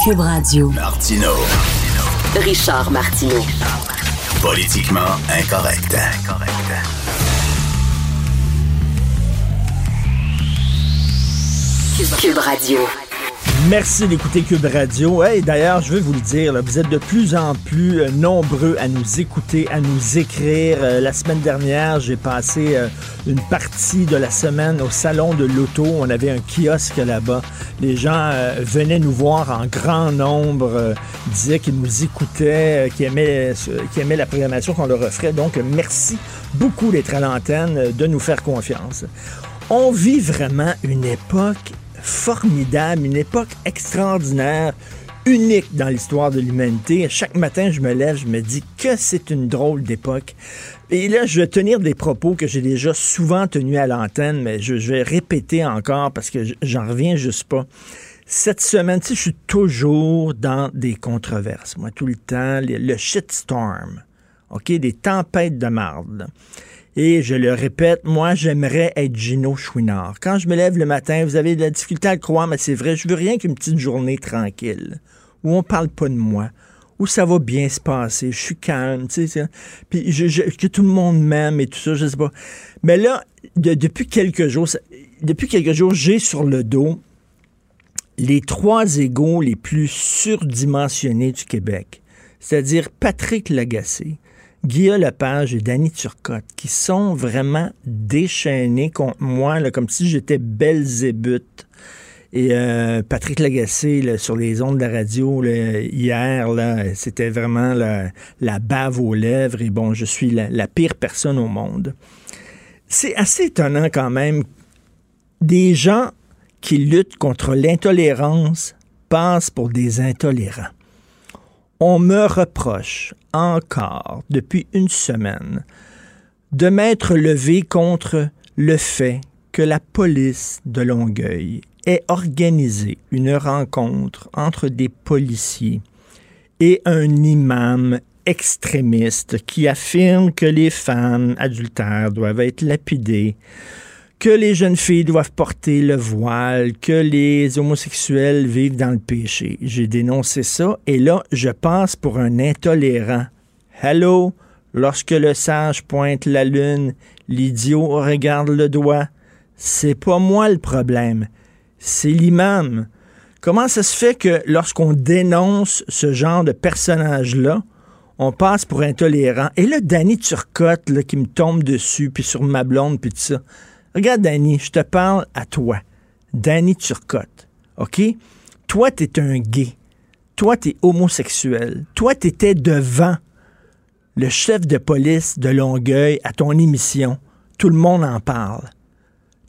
Cube Radio. Martino. Richard Martineau. Politiquement incorrect. Cube Radio. Merci d'écouter Cube Radio. Hey, D'ailleurs, je veux vous le dire, vous êtes de plus en plus euh, nombreux à nous écouter, à nous écrire. Euh, la semaine dernière, j'ai passé euh, une partie de la semaine au salon de l'auto. On avait un kiosque là-bas. Les gens venaient nous voir en grand nombre, disaient qu'ils nous écoutaient, qu'ils aimaient, aimaient la programmation qu'on leur offrait. Donc, merci beaucoup d'être à l'antenne, de nous faire confiance. On vit vraiment une époque formidable, une époque extraordinaire, unique dans l'histoire de l'humanité. Chaque matin, je me lève, je me dis que c'est une drôle d'époque. Et là, je vais tenir des propos que j'ai déjà souvent tenus à l'antenne, mais je, vais répéter encore parce que j'en reviens juste pas. Cette semaine, tu je suis toujours dans des controverses. Moi, tout le temps, le shitstorm. OK? Des tempêtes de marde. Et je le répète, moi, j'aimerais être Gino Chouinard. Quand je me lève le matin, vous avez de la difficulté à le croire, mais c'est vrai, je veux rien qu'une petite journée tranquille, où on parle pas de moi, où ça va bien se passer, je suis calme, tu sais, puis que tout le monde m'aime et tout ça, je sais pas. Mais là, depuis quelques jours, depuis quelques jours, j'ai sur le dos les trois égaux les plus surdimensionnés du Québec, c'est-à-dire Patrick Lagacé, Guillaume Lepage et Danny Turcotte, qui sont vraiment déchaînés contre moi, là, comme si j'étais Belzébuth. Et euh, Patrick Lagacé, sur les ondes de la radio, hier, là, c'était vraiment la, bave aux lèvres. Et bon, je suis la, la pire personne au monde. C'est assez étonnant quand même. Des gens qui luttent contre l'intolérance passent pour des intolérants. On me reproche encore depuis une semaine de m'être levé contre le fait que la police de Longueuil ait organisé une rencontre entre des policiers et un imam extrémiste qui affirme que les femmes adultères doivent être lapidées, que les jeunes filles doivent porter le voile, que les homosexuels vivent dans le péché. J'ai dénoncé ça et là, je passe pour un intolérant. Hello, lorsque le sage pointe la lune, l'idiot regarde le doigt. C'est pas moi le problème, c'est l'imam. Comment ça se fait que lorsqu'on dénonce ce genre de personnage-là, on passe pour intolérant? Et là, Danny Turcotte qui me tombe dessus, puis sur ma blonde, puis tout ça. Regarde, Danny, je te parle à toi. Danny Turcotte. OK? Toi, t'es un gay. Toi, t'es homosexuel. Toi, t'étais devant le chef de police de Longueuil à ton émission. Tout le monde en parle.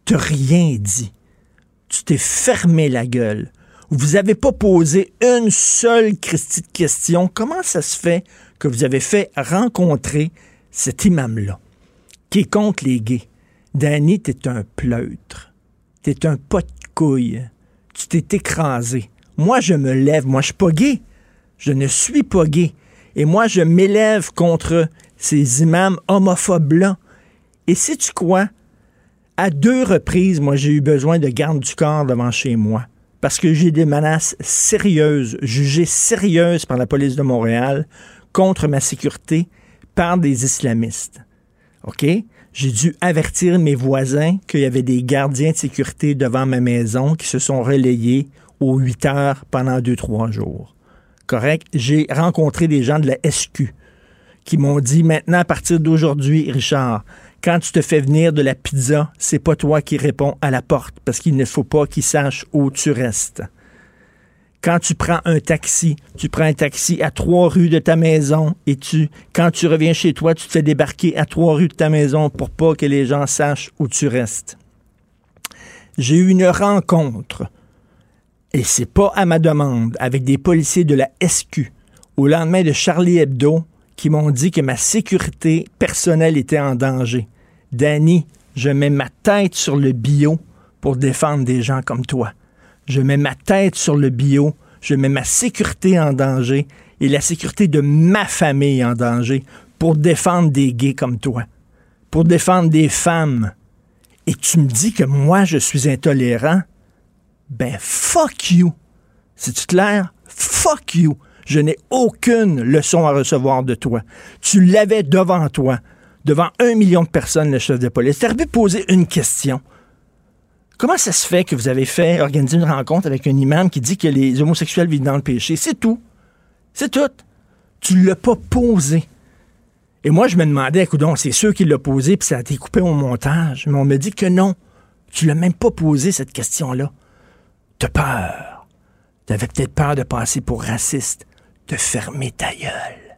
T'as rien dit. Tu t'es fermé la gueule. Vous n'avez pas posé une seule question. Comment ça se fait que vous avez fait rencontrer cet imam-là, qui est contre les gays? Danny, t'es un pleutre. T'es un pot de couille. Tu t'es écrasé. Moi, je me lève. Moi, je suis pas gay. Je ne suis pas gay. Et moi, je m'élève contre ces imams homophobes-là. Et si tu crois, à deux reprises, moi, j'ai eu besoin de garde du corps devant chez moi. Parce que j'ai des menaces sérieuses, jugées sérieuses par la police de Montréal contre ma sécurité par des islamistes. OK? J'ai dû avertir mes voisins qu'il y avait des gardiens de sécurité devant ma maison qui se sont relayés aux 8 heures pendant 2-3 jours. Correct? J'ai rencontré des gens de la SQ qui m'ont dit maintenant, à partir d'aujourd'hui, Richard, quand tu te fais venir de la pizza, c'est pas toi qui réponds à la porte parce qu'il ne faut pas qu'ils sachent où tu restes. Quand tu prends un taxi, tu prends un taxi à trois rues de ta maison et tu, quand tu reviens chez toi, tu te fais débarquer à trois rues de ta maison pour pas que les gens sachent où tu restes. J'ai eu une rencontre, et c'est pas à ma demande, avec des policiers de la SQ au lendemain de Charlie Hebdo qui m'ont dit que ma sécurité personnelle était en danger. Danny, je mets ma tête sur le bio pour défendre des gens comme toi je mets ma tête sur le bio, je mets ma sécurité en danger et la sécurité de ma famille en danger pour défendre des gays comme toi, pour défendre des femmes. Et tu me dis que moi, je suis intolérant? Ben, fuck you. C'est-tu clair? Fuck you! Je n'ai aucune leçon à recevoir de toi. Tu l'avais devant toi, devant un million de personnes, le chef de police. Tu pu poser une question. Comment ça se fait que vous avez fait organiser une rencontre avec un imam qui dit que les homosexuels vivent dans le péché? C'est tout. C'est tout. Tu ne l'as pas posé. Et moi, je me demandais, écoute, c'est sûr qu'il l'a posé, puis ça a été coupé au montage. Mais on me dit que non. Tu l'as même pas posé, cette question-là. T'as peur. T'avais peut-être peur de passer pour raciste, de fermer ta gueule.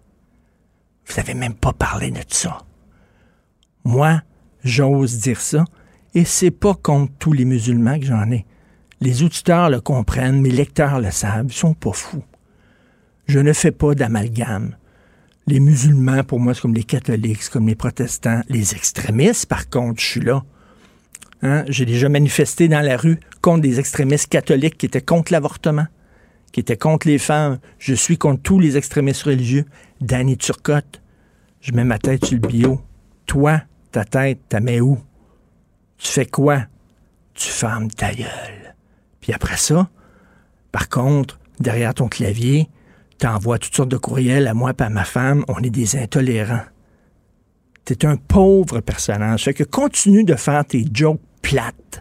Vous n'avez même pas parlé de ça. Moi, j'ose dire ça, et c'est pas contre tous les musulmans que j'en ai. Les auditeurs le comprennent, mes lecteurs le savent, ils sont pas fous. Je ne fais pas d'amalgame. Les musulmans, pour moi, c'est comme les catholiques, c'est comme les protestants. Les extrémistes, par contre, je suis là. Hein? J'ai déjà manifesté dans la rue contre des extrémistes catholiques qui étaient contre l'avortement, qui étaient contre les femmes. Je suis contre tous les extrémistes religieux. Danny Turcotte, je mets ma tête sur le bio. Toi, ta tête, ta mets où? Tu fais quoi? Tu fermes ta gueule. Puis après ça, par contre, derrière ton clavier, t'envoies toutes sortes de courriels à moi et à ma femme. On est des intolérants. T'es un pauvre personnage. Fait que continue de faire tes jokes plates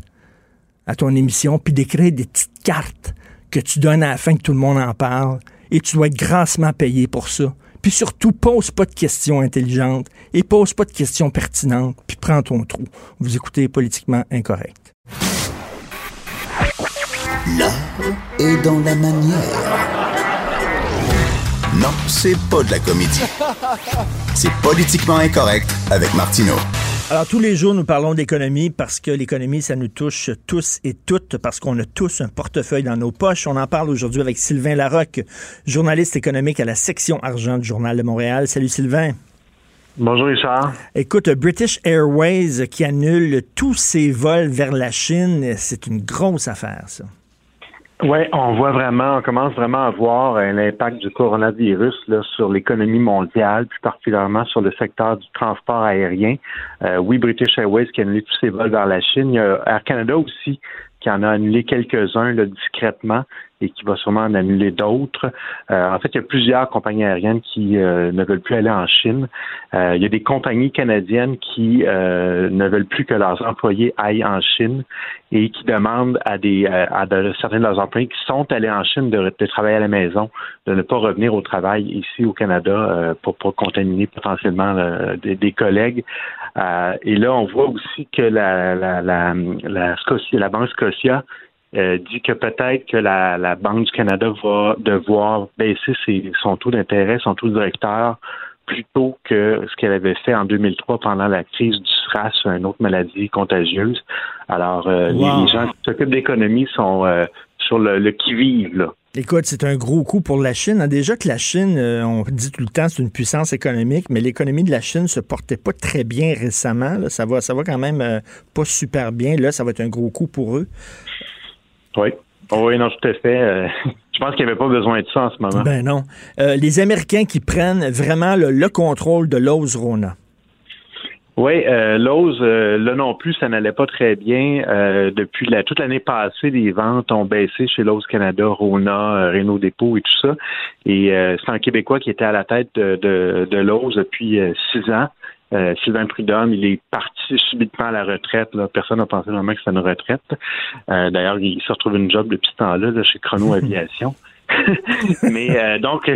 à ton émission, puis d'écrire des petites cartes que tu donnes à la fin que tout le monde en parle, et tu dois être grassement payé pour ça. Puis surtout, pose pas de questions intelligentes et pose pas de questions pertinentes, puis prends ton trou. Vous écoutez Politiquement Incorrect. L'art est dans la manière. Non, c'est pas de la comédie. C'est Politiquement Incorrect avec Martineau. Alors, tous les jours, nous parlons d'économie parce que l'économie, ça nous touche tous et toutes, parce qu'on a tous un portefeuille dans nos poches. On en parle aujourd'hui avec Sylvain Larocque, journaliste économique à la section argent du Journal de Montréal. Salut Sylvain. Bonjour Richard. Écoute, British Airways qui annule tous ses vols vers la Chine, c'est une grosse affaire, ça. Oui, on voit vraiment, on commence vraiment à voir euh, l'impact du coronavirus là, sur l'économie mondiale, plus particulièrement sur le secteur du transport aérien. Euh, oui, British Airways qui a annulé tous ses vols vers la Chine. Il y a Air Canada aussi qui en a annulé quelques-uns discrètement et qui va sûrement en annuler d'autres. Euh, en fait, il y a plusieurs compagnies aériennes qui euh, ne veulent plus aller en Chine. Euh, il y a des compagnies canadiennes qui ne veulent plus que leurs employés aillent en Chine et qui demandent à certains de leurs employés qui sont allés en Chine de, travailler à la maison, de ne pas revenir au travail ici au Canada pour, pour contaminer potentiellement des, collègues. et là, on voit aussi que la Banque Scotia euh, dit que peut-être que la, Banque du Canada va devoir baisser ses, son taux d'intérêt, son taux directeur, plutôt que ce qu'elle avait fait en 2003 pendant la crise du SRAS, une autre maladie contagieuse. Alors, euh, les, gens qui s'occupent d'économie sont euh, sur le, qui-vive. Écoute, c'est un gros coup pour la Chine. Hein. Déjà que la Chine, on dit tout le temps, c'est une puissance économique, mais l'économie de la Chine se portait pas très bien récemment. Ça va, ça va quand même pas super bien. Là, ça va être un gros coup pour eux. Oui. Oh oui, non, tout à fait. Euh, je pense qu'il n'y avait pas besoin de ça en ce moment. Ben non. Euh, les Américains qui prennent vraiment le, contrôle de l'Ose Rona. Oui, euh, Lowe's, euh, là non plus, ça n'allait pas très bien. depuis la, toute l'année passée, les ventes ont baissé chez Lowe's Canada, Rona, Renault Dépôt et tout ça. Et c'est un Québécois qui était à la tête de, de, de Lowe's depuis six ans. Euh, Sylvain Prudhomme, il est parti subitement à la retraite. Personne n'a pensé vraiment que c'était une retraite. Euh, d'ailleurs, il se retrouve une job depuis ce temps-là chez Chrono Aviation. Mais euh, donc,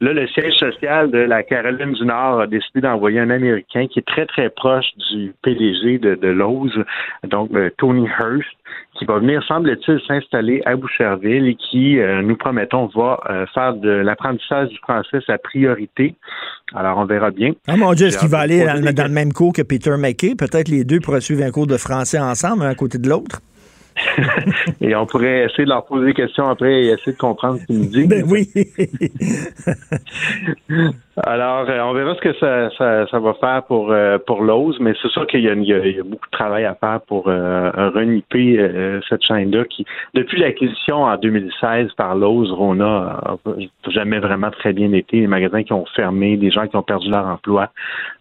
là, le siège social de la Caroline du Nord a décidé d'envoyer un Américain qui est très, très proche du PDG de, de Lowe's, donc Tony Hurst, qui va venir, semble-t-il, s'installer à Boucherville et qui, euh, nous promettons, va euh, faire de l'apprentissage du français sa priorité. Alors, on verra bien. Ah mon Dieu, est-ce qu'il va aller dans, le même cours que Peter McKay? Peut-être les deux pourraient suivre un cours de français ensemble, un à côté de l'autre? et on pourrait essayer de leur poser des questions après et essayer de comprendre ce qu'ils nous disent. Ben oui. Alors, euh, on verra ce que ça, ça, va faire pour euh, pour Lowe's, mais c'est sûr qu'il y, y, a beaucoup de travail à faire pour euh, reniper euh, cette chaîne-là qui, depuis l'acquisition en 2016 par Lowe's, Rona n'a jamais vraiment très bien été. Les magasins qui ont fermé, des gens qui ont perdu leur emploi.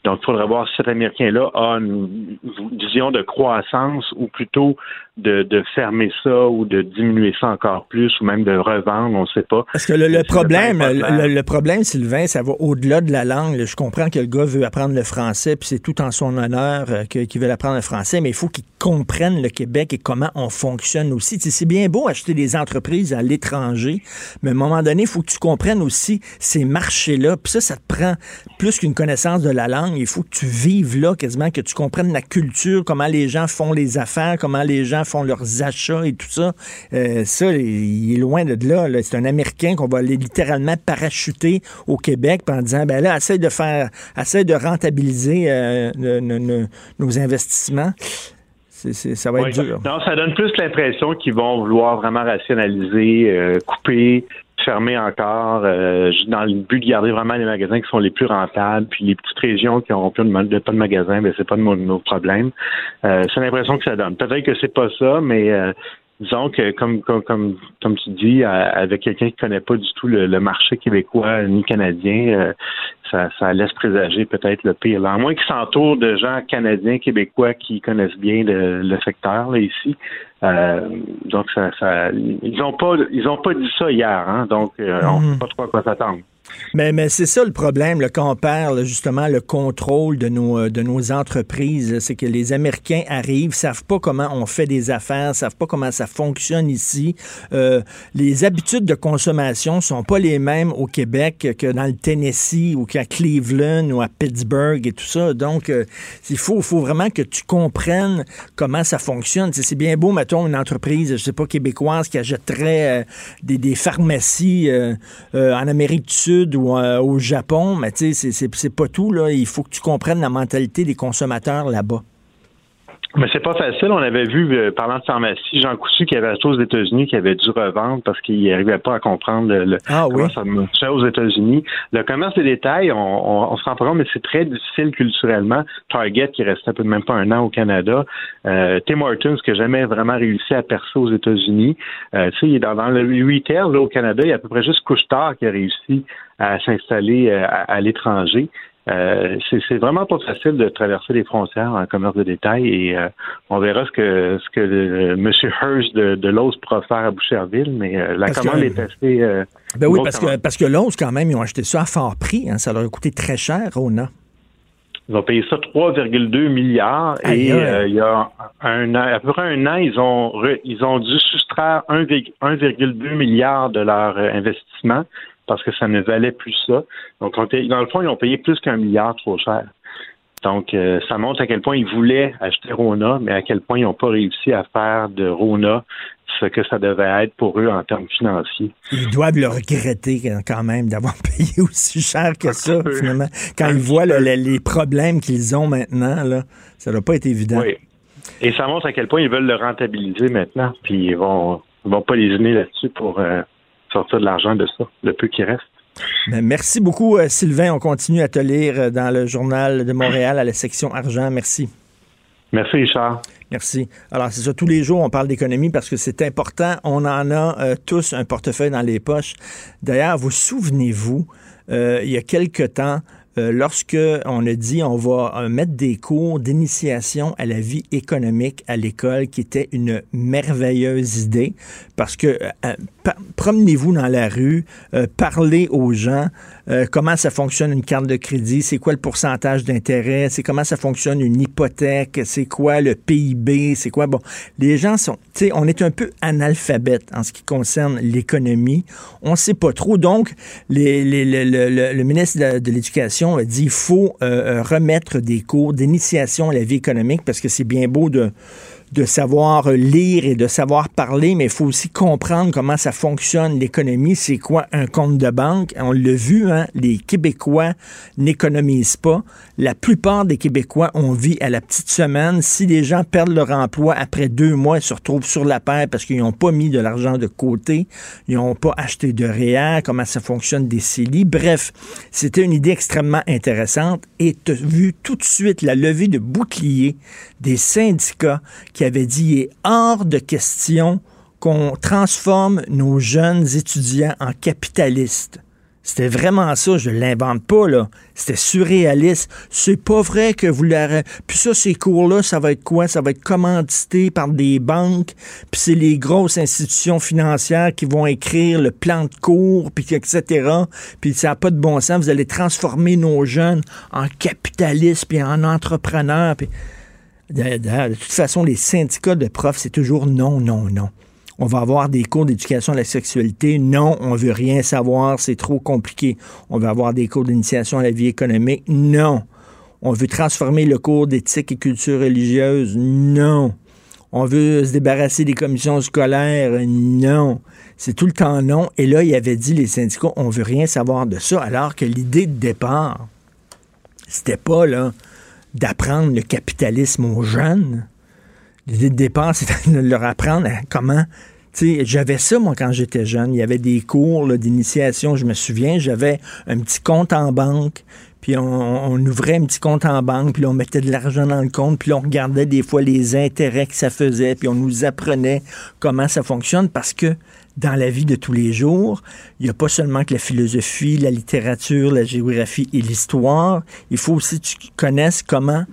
Donc, il faudrait voir si cet Américain-là a une vision de croissance ou plutôt de, de, fermer ça ou de diminuer ça encore plus ou même de revendre, on ne sait pas. Parce que le, problème, le, problème, Sylvain, ça va au-delà de la langue. Je comprends que le gars veut apprendre le français, puis c'est tout en son honneur euh, qu'il veut apprendre le français, mais il faut qu'il comprenne le Québec et comment on fonctionne aussi. c'est bien beau acheter des entreprises à l'étranger, mais à un moment donné, il faut que tu comprennes aussi ces marchés-là. Puis ça, ça te prend plus qu'une connaissance de la langue. Il faut que tu vives là quasiment, que tu comprennes la culture, comment les gens font les affaires, comment les gens font leurs achats et tout ça. Euh, ça, il est loin de là. C'est un Américain qu'on va aller littéralement parachuter au Québec en disant, ben là, essaye de faire, essaye de rentabiliser euh, nos investissements. ça va être dur. Non, ça donne plus l'impression qu'ils vont vouloir vraiment rationaliser, euh, couper, fermer encore, dans le but de garder vraiment les magasins qui sont les plus rentables, puis les petites régions qui n'auront plus de, pas de magasins, ben c'est pas de nos problèmes. c'est l'impression que ça donne. Peut-être que c'est pas ça, mais disons que comme comme comme, comme tu dis, avec quelqu'un qui connaît pas du tout le, marché québécois ni canadien, euh, ça, ça laisse présager peut-être le pire. Là. À moins qu'ils s'entourent de gens canadiens, québécois qui connaissent bien le, secteur là ici. Euh, donc ça, ça, ils ont pas ils ont pas dit ça hier, hein, donc euh, on ne sait pas trop à quoi s'attendre. Mais, mais c'est ça le problème là, quand on parle justement le contrôle de nos, euh, de nos entreprises. C'est que les Américains arrivent, savent pas comment on fait des affaires, savent pas comment ça fonctionne ici. Euh, les habitudes de consommation sont pas les mêmes au Québec que dans le Tennessee ou qu'à Cleveland ou à Pittsburgh et tout ça. Donc, euh, il faut, faut vraiment que tu comprennes comment ça fonctionne. C'est bien beau, mettons, une entreprise, je sais pas, québécoise qui achèterait des, des, pharmacies en Amérique du Sud ou euh, au Japon, mais tu sais, c'est pas tout. Là. Il faut que tu comprennes la mentalité des consommateurs là-bas. Mais c'est pas facile. On avait vu, euh, parlant de pharmacie, Jean Cousu qui avait acheté aux États-Unis, qui avait dû revendre parce qu'il n'arrivait pas à comprendre le, ah, comment ça marchait aux États-Unis. Le commerce des détails, on, on, se rend pas compte, mais c'est très difficile culturellement. Target, qui restait peu même pas un an au Canada. Euh, Tim Hortons, qui n'a jamais vraiment réussi à percer aux États-Unis. Euh, tu sais, il est dans, le retail là, au Canada, il y a à peu près juste Couchetard qui a réussi à s'installer euh, à l'étranger. Euh, c'est vraiment pas facile de traverser les frontières en commerce de détail et euh, on verra ce que ce que M. Hearst de, de Lowe's pourra faire à Boucherville, mais euh, la commande est assez. ben oui, parce que, parce que Lowe's, quand même, ils ont acheté ça à fort prix. Hein, ça leur a coûté très cher, Rona. Ils ont payé ça 3,2 milliards et il y a un an, à peu près un an, ils ont ils ont dû soustraire 1,2 milliard de leur investissement parce que ça ne valait plus ça. Donc, dans le fond, ils ont payé plus qu'un milliard trop cher. Donc, euh, ça montre à quel point ils voulaient acheter Rona, mais à quel point ils n'ont pas réussi à faire de Rona ce que ça devait être pour eux en termes financiers. Ils doivent le regretter quand même d'avoir payé aussi cher que ça, finalement. Quand ils voient les problèmes qu'ils ont maintenant, là, ça ne doit pas être évident. Oui. Et ça montre à quel point ils veulent le rentabiliser maintenant, puis ils vont, vont pas lésiner là-dessus pour, euh, sortir de l'argent de ça, le peu qui reste. Ben, merci beaucoup, euh, Sylvain. On continue à te lire euh, dans le journal de Montréal à la section argent. Merci. Merci, Richard. Merci. Alors, c'est ça, tous les jours, on parle d'économie parce que c'est important. On en a euh, tous un portefeuille dans les poches. D'ailleurs, vous souvenez-vous, il y a quelque temps, euh, lorsque on a dit on va euh, mettre des cours d'initiation à la vie économique à l'école, qui était une merveilleuse idée, parce que euh, promenez-vous dans la rue, parlez aux gens, comment ça fonctionne une carte de crédit, c'est quoi le pourcentage d'intérêt, c'est comment ça fonctionne une hypothèque, c'est quoi le PIB, c'est quoi bon. Les gens sont, tu sais, on est un peu analphabète en ce qui concerne l'économie, on sait pas trop. Donc, les, le, ministre de l'Éducation a dit qu'il faut euh, euh, remettre des cours d'initiation à la vie économique parce que c'est bien beau de de savoir lire et de savoir parler, mais il faut aussi comprendre comment ça fonctionne l'économie. C'est quoi un compte de banque? On l'a vu, hein? les Québécois n'économisent pas. La plupart des Québécois ont vit à la petite semaine. Si les gens perdent leur emploi après deux mois, ils se retrouvent sur la paire parce qu'ils n'ont pas mis de l'argent de côté, ils n'ont pas acheté de réel, comment ça fonctionne des CELI. Bref, c'était une idée extrêmement intéressante et tu as vu tout de suite la levée de bouclier des syndicats qui avaient dit il est hors de question qu'on transforme nos jeunes étudiants en capitalistes. C'était vraiment ça, je l'invente pas, là. C'était surréaliste. C'est pas vrai que vous l'aurez. Puis ça, ces cours-là, ça va être quoi? Ça va être commandité par des banques, puis c'est les grosses institutions financières qui vont écrire le plan de cours, puis etc. Puis ça n'a pas de bon sens. Vous allez transformer nos jeunes en capitalistes, puis en entrepreneurs. De, toute façon, les syndicats de profs, c'est toujours non, non, non on va avoir des cours d'éducation à la sexualité. Non, on veut rien savoir, c'est trop compliqué. On veut avoir des cours d'initiation à la vie économique. Non. On veut transformer le cours d'éthique et culture religieuse. Non. On veut se débarrasser des commissions scolaires. Non. C'est tout le temps non. Et là, il avait dit, les syndicats, on veut rien savoir de ça, alors que l'idée de départ, c'était pas, là, d'apprendre le capitalisme aux jeunes L'idée de départ, c'est de leur apprendre comment j'avais ça, moi, quand j'étais jeune. Il y avait des cours d'initiation, je me souviens. J'avais un petit compte en banque, puis on, ouvrait un petit compte en banque, puis on mettait de l'argent dans le compte, puis on regardait des fois les intérêts que ça faisait, puis on nous apprenait comment ça fonctionne, parce que dans la vie de tous les jours, il n'y a pas seulement que la philosophie, la littérature, la géographie et l'histoire. Il faut aussi que tu connaisses comment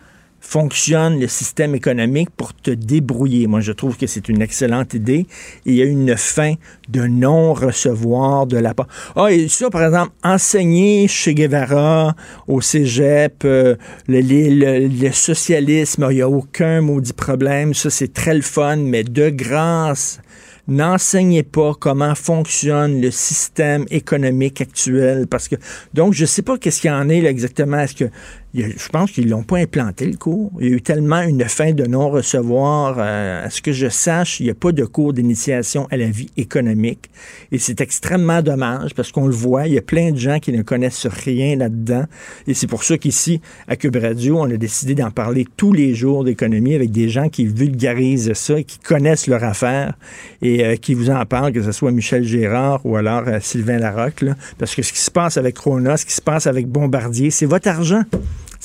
fonctionne le système économique pour te débrouiller. Moi, je trouve que c'est une excellente idée. il y a une fin de non-recevoir de la part. Ah, et ça, par exemple, enseigner chez Guevara, au cégep, euh, le, socialisme, il n'y a aucun maudit problème. Ça, c'est très le fun, mais de grâce, n'enseignez pas comment fonctionne le système économique actuel parce que donc je sais pas qu'est-ce qu'il y en est exactement. Est-ce que je pense qu'ils l'ont pas implanté, le cours. Il y a eu tellement une fin de non-recevoir. Euh, à ce que je sache, il n'y a pas de cours d'initiation à la vie économique. Et c'est extrêmement dommage parce qu'on le voit, il y a plein de gens qui ne connaissent rien là-dedans. Et c'est pour ça qu'ici, à Cube Radio, on a décidé d'en parler tous les jours d'économie avec des gens qui vulgarisent ça qui connaissent leur affaire et euh, qui vous en parlent, que ce soit Michel Gérard ou alors euh, Sylvain Larocque. Parce que ce qui se passe avec Rona, ce qui se passe avec Bombardier, c'est votre argent.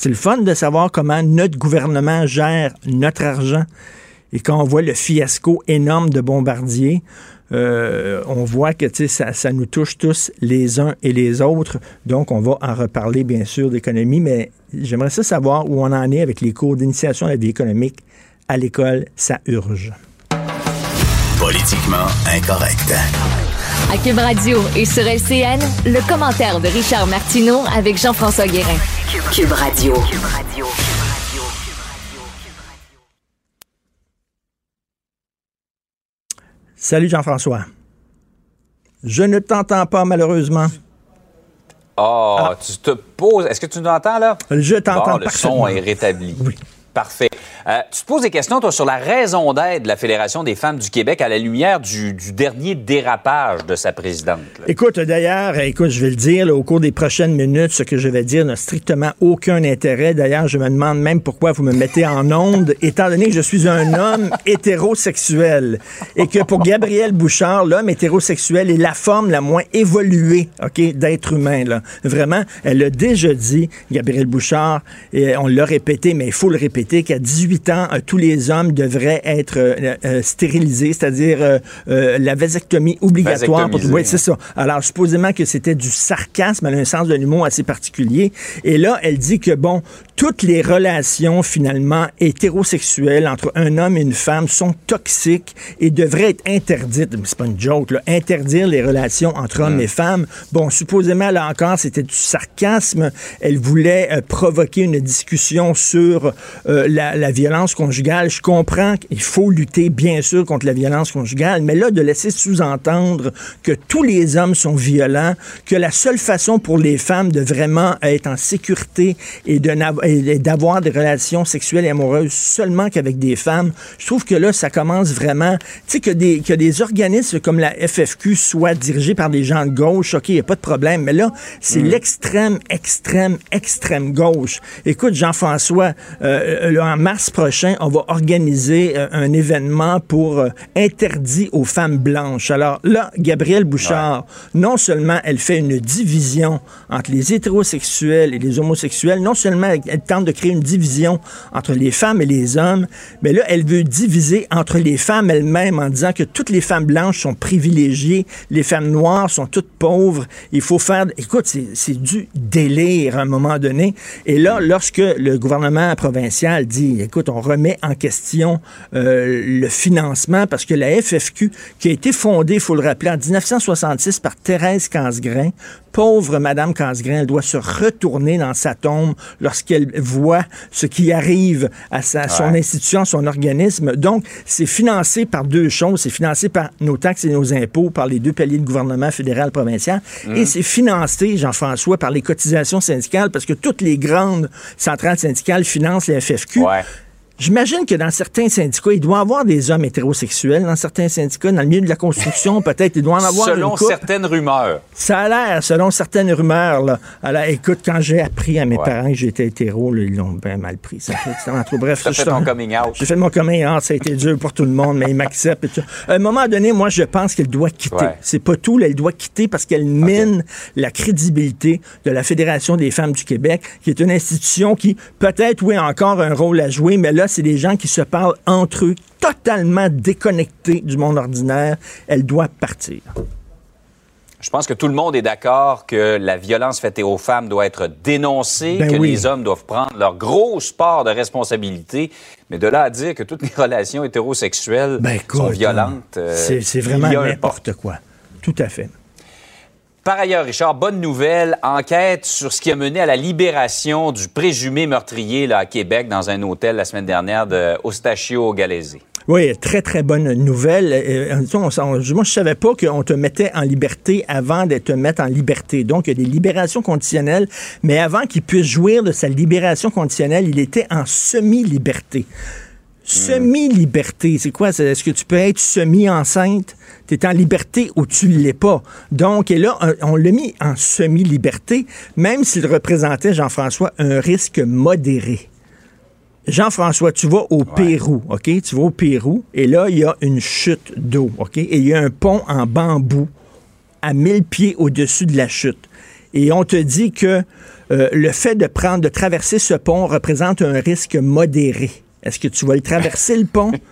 C'est le fun de savoir comment notre gouvernement gère notre argent. Et quand on voit le fiasco énorme de Bombardier, euh, on voit que ça, ça nous touche tous les uns et les autres. Donc, on va en reparler, bien sûr, d'économie, mais j'aimerais ça savoir où on en est avec les cours d'initiation à la vie économique à l'école. Ça urge. Politiquement incorrect. À Cube Radio et sur LCN, le commentaire de Richard Martineau avec Jean-François Guérin. Cube Radio. Salut Jean-François. Je ne t'entends pas malheureusement. Oh, ah. tu te poses. Est-ce que tu nous entends là? Je t'entends bon, Le son est rétabli. Oui. Parfait. Euh, tu te poses des questions, toi, sur la raison d'être de la Fédération des femmes du Québec à la lumière du, dernier dérapage de sa présidente. Écoute, d'ailleurs, écoute, je vais le dire au cours des prochaines minutes, ce que je vais dire n'a strictement aucun intérêt. D'ailleurs, je me demande même pourquoi vous me mettez en onde, étant donné que je suis un homme hétérosexuel et que pour Gabriel Bouchard, l'homme hétérosexuel est la forme la moins évoluée, ok, d'être humain. Vraiment, elle l'a déjà dit, Gabriel Bouchard, et on l'a répété, mais il faut le répéter qu'à 18 ans, euh, tous les hommes devraient être euh, euh, stérilisés, c'est-à-dire la vasectomie obligatoire. Pour... Oui, c'est ça. Alors, supposément que c'était du sarcasme, elle a un sens de l'humour assez particulier. Et là, elle dit que, bon, toutes les relations, finalement, hétérosexuelles entre un homme et une femme sont toxiques et devraient être interdites. C'est pas une joke, là. Interdire les relations entre hommes et femmes. Bon, supposément, là encore, c'était du sarcasme. Elle voulait provoquer une discussion sur euh, la, la violence conjugale. Je comprends qu'il faut lutter, bien sûr, contre la violence conjugale, mais là, de laisser sous-entendre que tous les hommes sont violents, que la seule façon pour les femmes de vraiment être en sécurité et de d'avoir des relations sexuelles et amoureuses seulement qu'avec des femmes, je trouve que là, ça commence vraiment, tu sais, que des, que des organismes comme la FFQ soient dirigés par des gens de gauche, OK, il n'y a pas de problème, mais là, c'est l'extrême, extrême, extrême gauche. Écoute, Jean-François, euh, là, en mars prochain, on va organiser euh, un événement pour euh, interdit aux femmes blanches. Alors là, Gabrielle Bouchard, non seulement elle fait une division entre les hétérosexuels et les homosexuels, non seulement elle, elle tente de créer une division entre les femmes et les hommes, mais là, elle veut diviser entre les femmes elles-mêmes en disant que toutes les femmes blanches sont privilégiées, les femmes noires sont toutes pauvres. Il faut faire... Écoute, c'est c'est du délire à un moment donné. Et là, lorsque le gouvernement provincial dit, écoute, on remet en question euh, le financement parce que la FFQ, qui a été fondée, il faut le rappeler, en 1966 par Thérèse Casgrain, pauvre Madame Casgrain, elle doit se retourner dans sa tombe lorsqu'elle voit ce qui arrive à sa, son institution, son organisme. Donc, c'est financé par deux choses. C'est financé par nos taxes et nos impôts, par les deux paliers de gouvernement fédéral, provincial, et c'est financé, Jean-François, par les cotisations syndicales, parce que toutes les grandes centrales syndicales financent les FFQ. Ouais. J'imagine que dans certains syndicats, il doit y avoir des hommes hétérosexuels. Dans certains syndicats, dans le milieu de la construction, peut-être, il doit en avoir Selon une certaines rumeurs. Ça a l'air, selon certaines rumeurs. Là. Alors, écoute, quand j'ai appris à mes Ouais. parents que j'étais hétéro, là, ils l'ont bien mal pris. Ça fait extrêmement trop. Bref, ça, fait ton coming out. J'ai fait mon coming out. Ça a été dur pour tout le monde, mais ils m'acceptent. À un moment donné, moi, je pense qu'elle doit quitter. Ouais. C'est pas tout. Là, elle doit quitter parce qu'elle mine la crédibilité de la Fédération des femmes du Québec, qui est une institution qui, peut-être, oui, a encore un rôle à jouer, mais là, c'est des gens qui se parlent entre eux, totalement déconnectés du monde ordinaire. Elle doit partir. Je pense que tout le monde est d'accord que la violence faite aux femmes doit être dénoncée, Ben que oui. les hommes doivent prendre leur grosse part de responsabilité. Mais de là à dire que toutes les relations hétérosexuelles Ben, écoute, sont violentes, euh, c'est il vraiment n'importe quoi. Tout à fait. Par ailleurs, Richard, bonne nouvelle, enquête sur ce qui a mené à la libération du présumé meurtrier à Québec dans un hôtel la semaine dernière de Ostachio Galaise. Oui, très, très bonne nouvelle. Euh, je savais pas qu'on te mettait en liberté avant de te mettre en liberté. Donc, il y a des libérations conditionnelles, mais avant qu'il puisse jouir de sa libération conditionnelle, il était en semi-liberté. Semi-liberté, c'est quoi? Est-ce que tu peux être semi-enceinte? Tu es en liberté ou tu ne l'es pas? Donc, et là, on- on l'a mis en semi-liberté, même s'il représentait, Jean-François, un risque modéré. Jean-François, tu vas au Pérou, OK? Tu vas au Pérou et là, il y a une chute d'eau, OK? Et il y a un pont en bambou à 1000 pieds au-dessus de la chute. Et on te dit que euh, le fait de prendre, de traverser ce pont représente un risque modéré. Est-ce que tu vas le traverser, le pont?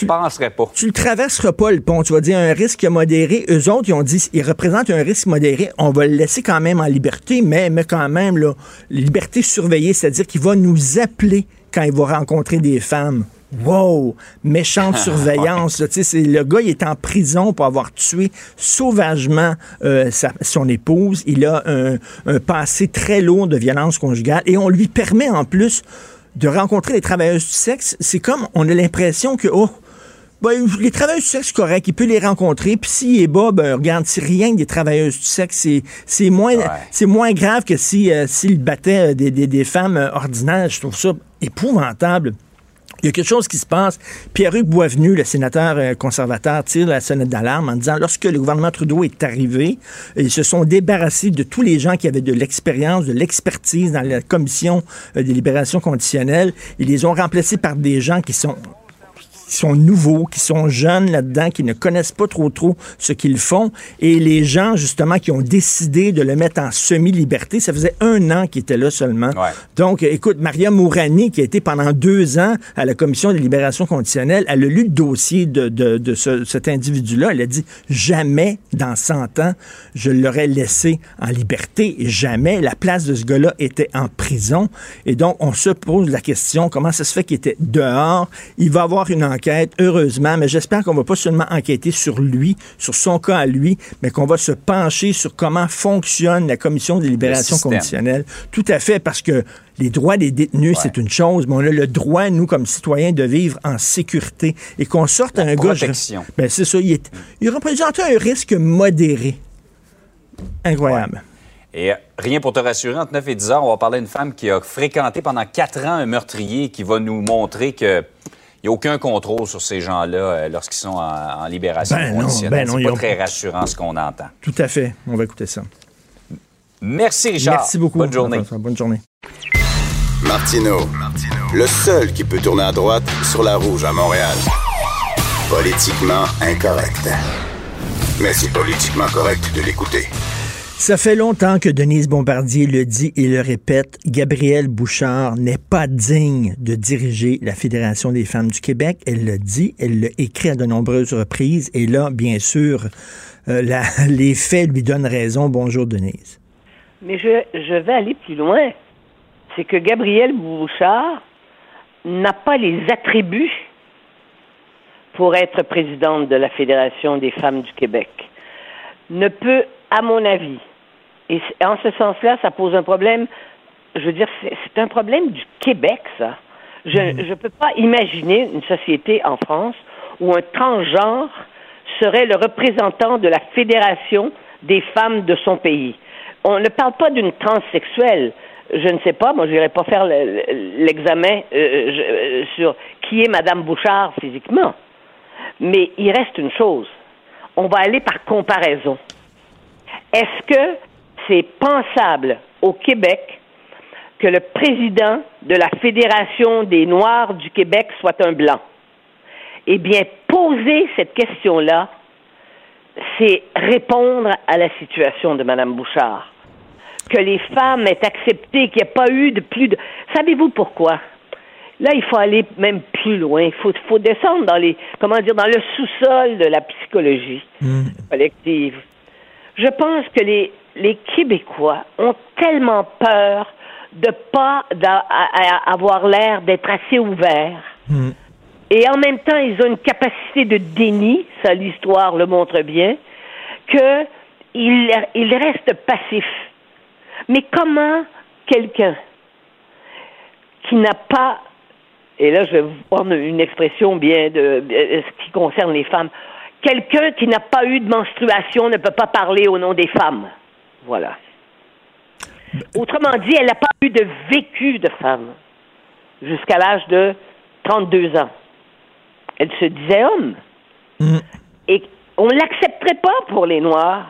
Je penserais pas. tu le traverseras pas le pont. Tu vas dire un risque modéré. Eux autres, ils ont dit, ils représentent un risque modéré. On va le laisser quand même en liberté, mais, mais quand même, là, liberté surveillée, c'est-à-dire qu'il va nous appeler quand il va rencontrer des femmes. Wow! Méchante surveillance. Tu sais, le gars, il est en prison pour avoir tué sauvagement euh, sa- son épouse. Il a un, un passé très lourd de violence conjugale et on lui permet en plus de rencontrer les travailleuses du sexe. C'est comme on a l'impression que, oh, ben, les travailleuses du sexe, correct. Il peut les rencontrer. Puis s'il est bas, ben, regarde, c'est rien que des travailleuses du sexe. C'est, moins, c'est moins grave que si, euh, s'il battait euh, des, des, des femmes euh, ordinaires. Je trouve ça épouvantable. Il y a quelque chose qui se passe. Pierre-Hugues Boisvenu, le sénateur euh, conservateur, tire la sonnette d'alarme en disant lorsque le gouvernement Trudeau est arrivé, ils se sont débarrassés de tous les gens qui avaient de l'expérience, de l'expertise dans la commission euh, des libérations conditionnelles. Ils les ont remplacés par des gens qui sont qui sont nouveaux, qui sont jeunes là-dedans, qui ne connaissent pas trop trop ce qu'ils font. Et les gens, justement, qui ont décidé de le mettre en semi-liberté, ça faisait un an qu'il était là seulement. Ouais. Donc, écoute, Maria Mourani, qui a été pendant deux ans à la Commission des libérations conditionnelles, elle a lu le dossier de, de, de ce- cet individu-là. Elle a dit, jamais dans 100 ans, je l'aurais laissé en liberté. Et jamais la place de ce gars-là était en prison. Et donc, on se pose la question, comment ça se fait qu'il était dehors? Il va avoir une enquête enquête, heureusement, mais j'espère qu'on va pas seulement enquêter sur lui, sur son cas à lui, mais qu'on va se pencher sur comment fonctionne la commission des libérations conditionnelles. Tout à fait, parce que les droits des détenus, c'est une chose, mais on a le droit, nous, comme citoyens, de vivre en sécurité et qu'on sorte un protection. gars. Ben, c'est ça. Il, est, il représente un risque modéré. Incroyable. Et euh, rien pour te rassurer, entre 9 et 10 heures, on va parler d'une femme qui a fréquenté pendant 4 ans un meurtrier qui va nous montrer que. Il n'y a aucun contrôle sur ces gens-là euh, lorsqu'ils sont en, libération ben non, conditionnelle. Ben c'est pas ont... très rassurant ce qu'on entend. Tout à fait. On va écouter ça. Merci, Richard. Merci beaucoup. Bonne journée. Bonne journée. Martino, le seul qui peut tourner à droite sur la rouge à Montréal. Politiquement incorrect. Mais c'est politiquement correct de l'écouter. Ça fait longtemps que Denise Bombardier le dit et le répète. Gabrielle Bouchard n'est pas digne de diriger la Fédération des femmes du Québec. Elle le dit, elle l'a écrit à de nombreuses reprises. Et là, bien sûr, euh, les faits lui donnent raison. Bonjour, Denise. Mais je, je vais aller plus loin. C'est que Gabrielle Bouchard n'a pas les attributs pour être présidente de la Fédération des femmes du Québec. Ne peut, à mon avis, et en ce sens-là, ça pose un problème. Je veux dire, c'est un problème du Québec, ça. Je ne peux pas imaginer une société en France où un transgenre serait le représentant de la fédération des femmes de son pays. On ne parle pas d'une transsexuelle. Je ne sais pas, moi je n'irai pas faire l'examen euh, euh, sur qui est Madame Bouchard physiquement. Mais il reste une chose. On va aller par comparaison. Est-ce que c'est pensable au Québec que le président de la Fédération des Noirs du Québec soit un blanc. Eh bien, poser cette question-là, c'est répondre à la situation de Mme Bouchard. Que les femmes aient accepté qu'il n'y ait pas eu de plus de... Savez-vous pourquoi? Là, il faut aller même plus loin. Il faut, faut descendre dans les, comment dire, dans le sous-sol de la psychologie Mm. collective. Je pense que les, les Québécois ont tellement peur de pas avoir l'air d'être assez ouverts. Mm. Et en même temps, ils ont une capacité de déni, ça l'histoire le montre bien, que ils, ils restent passifs. Mais comment quelqu'un qui n'a pas, et là je vais vous prendre une expression bien de, de- ce qui concerne les femmes, quelqu'un qui n'a pas eu de menstruation ne peut pas parler au nom des femmes. Voilà. Autrement dit, elle n'a pas eu de vécu de femme jusqu'à l'âge de 32 ans. Elle se disait homme. Mm. Et on ne l'accepterait pas pour les Noirs.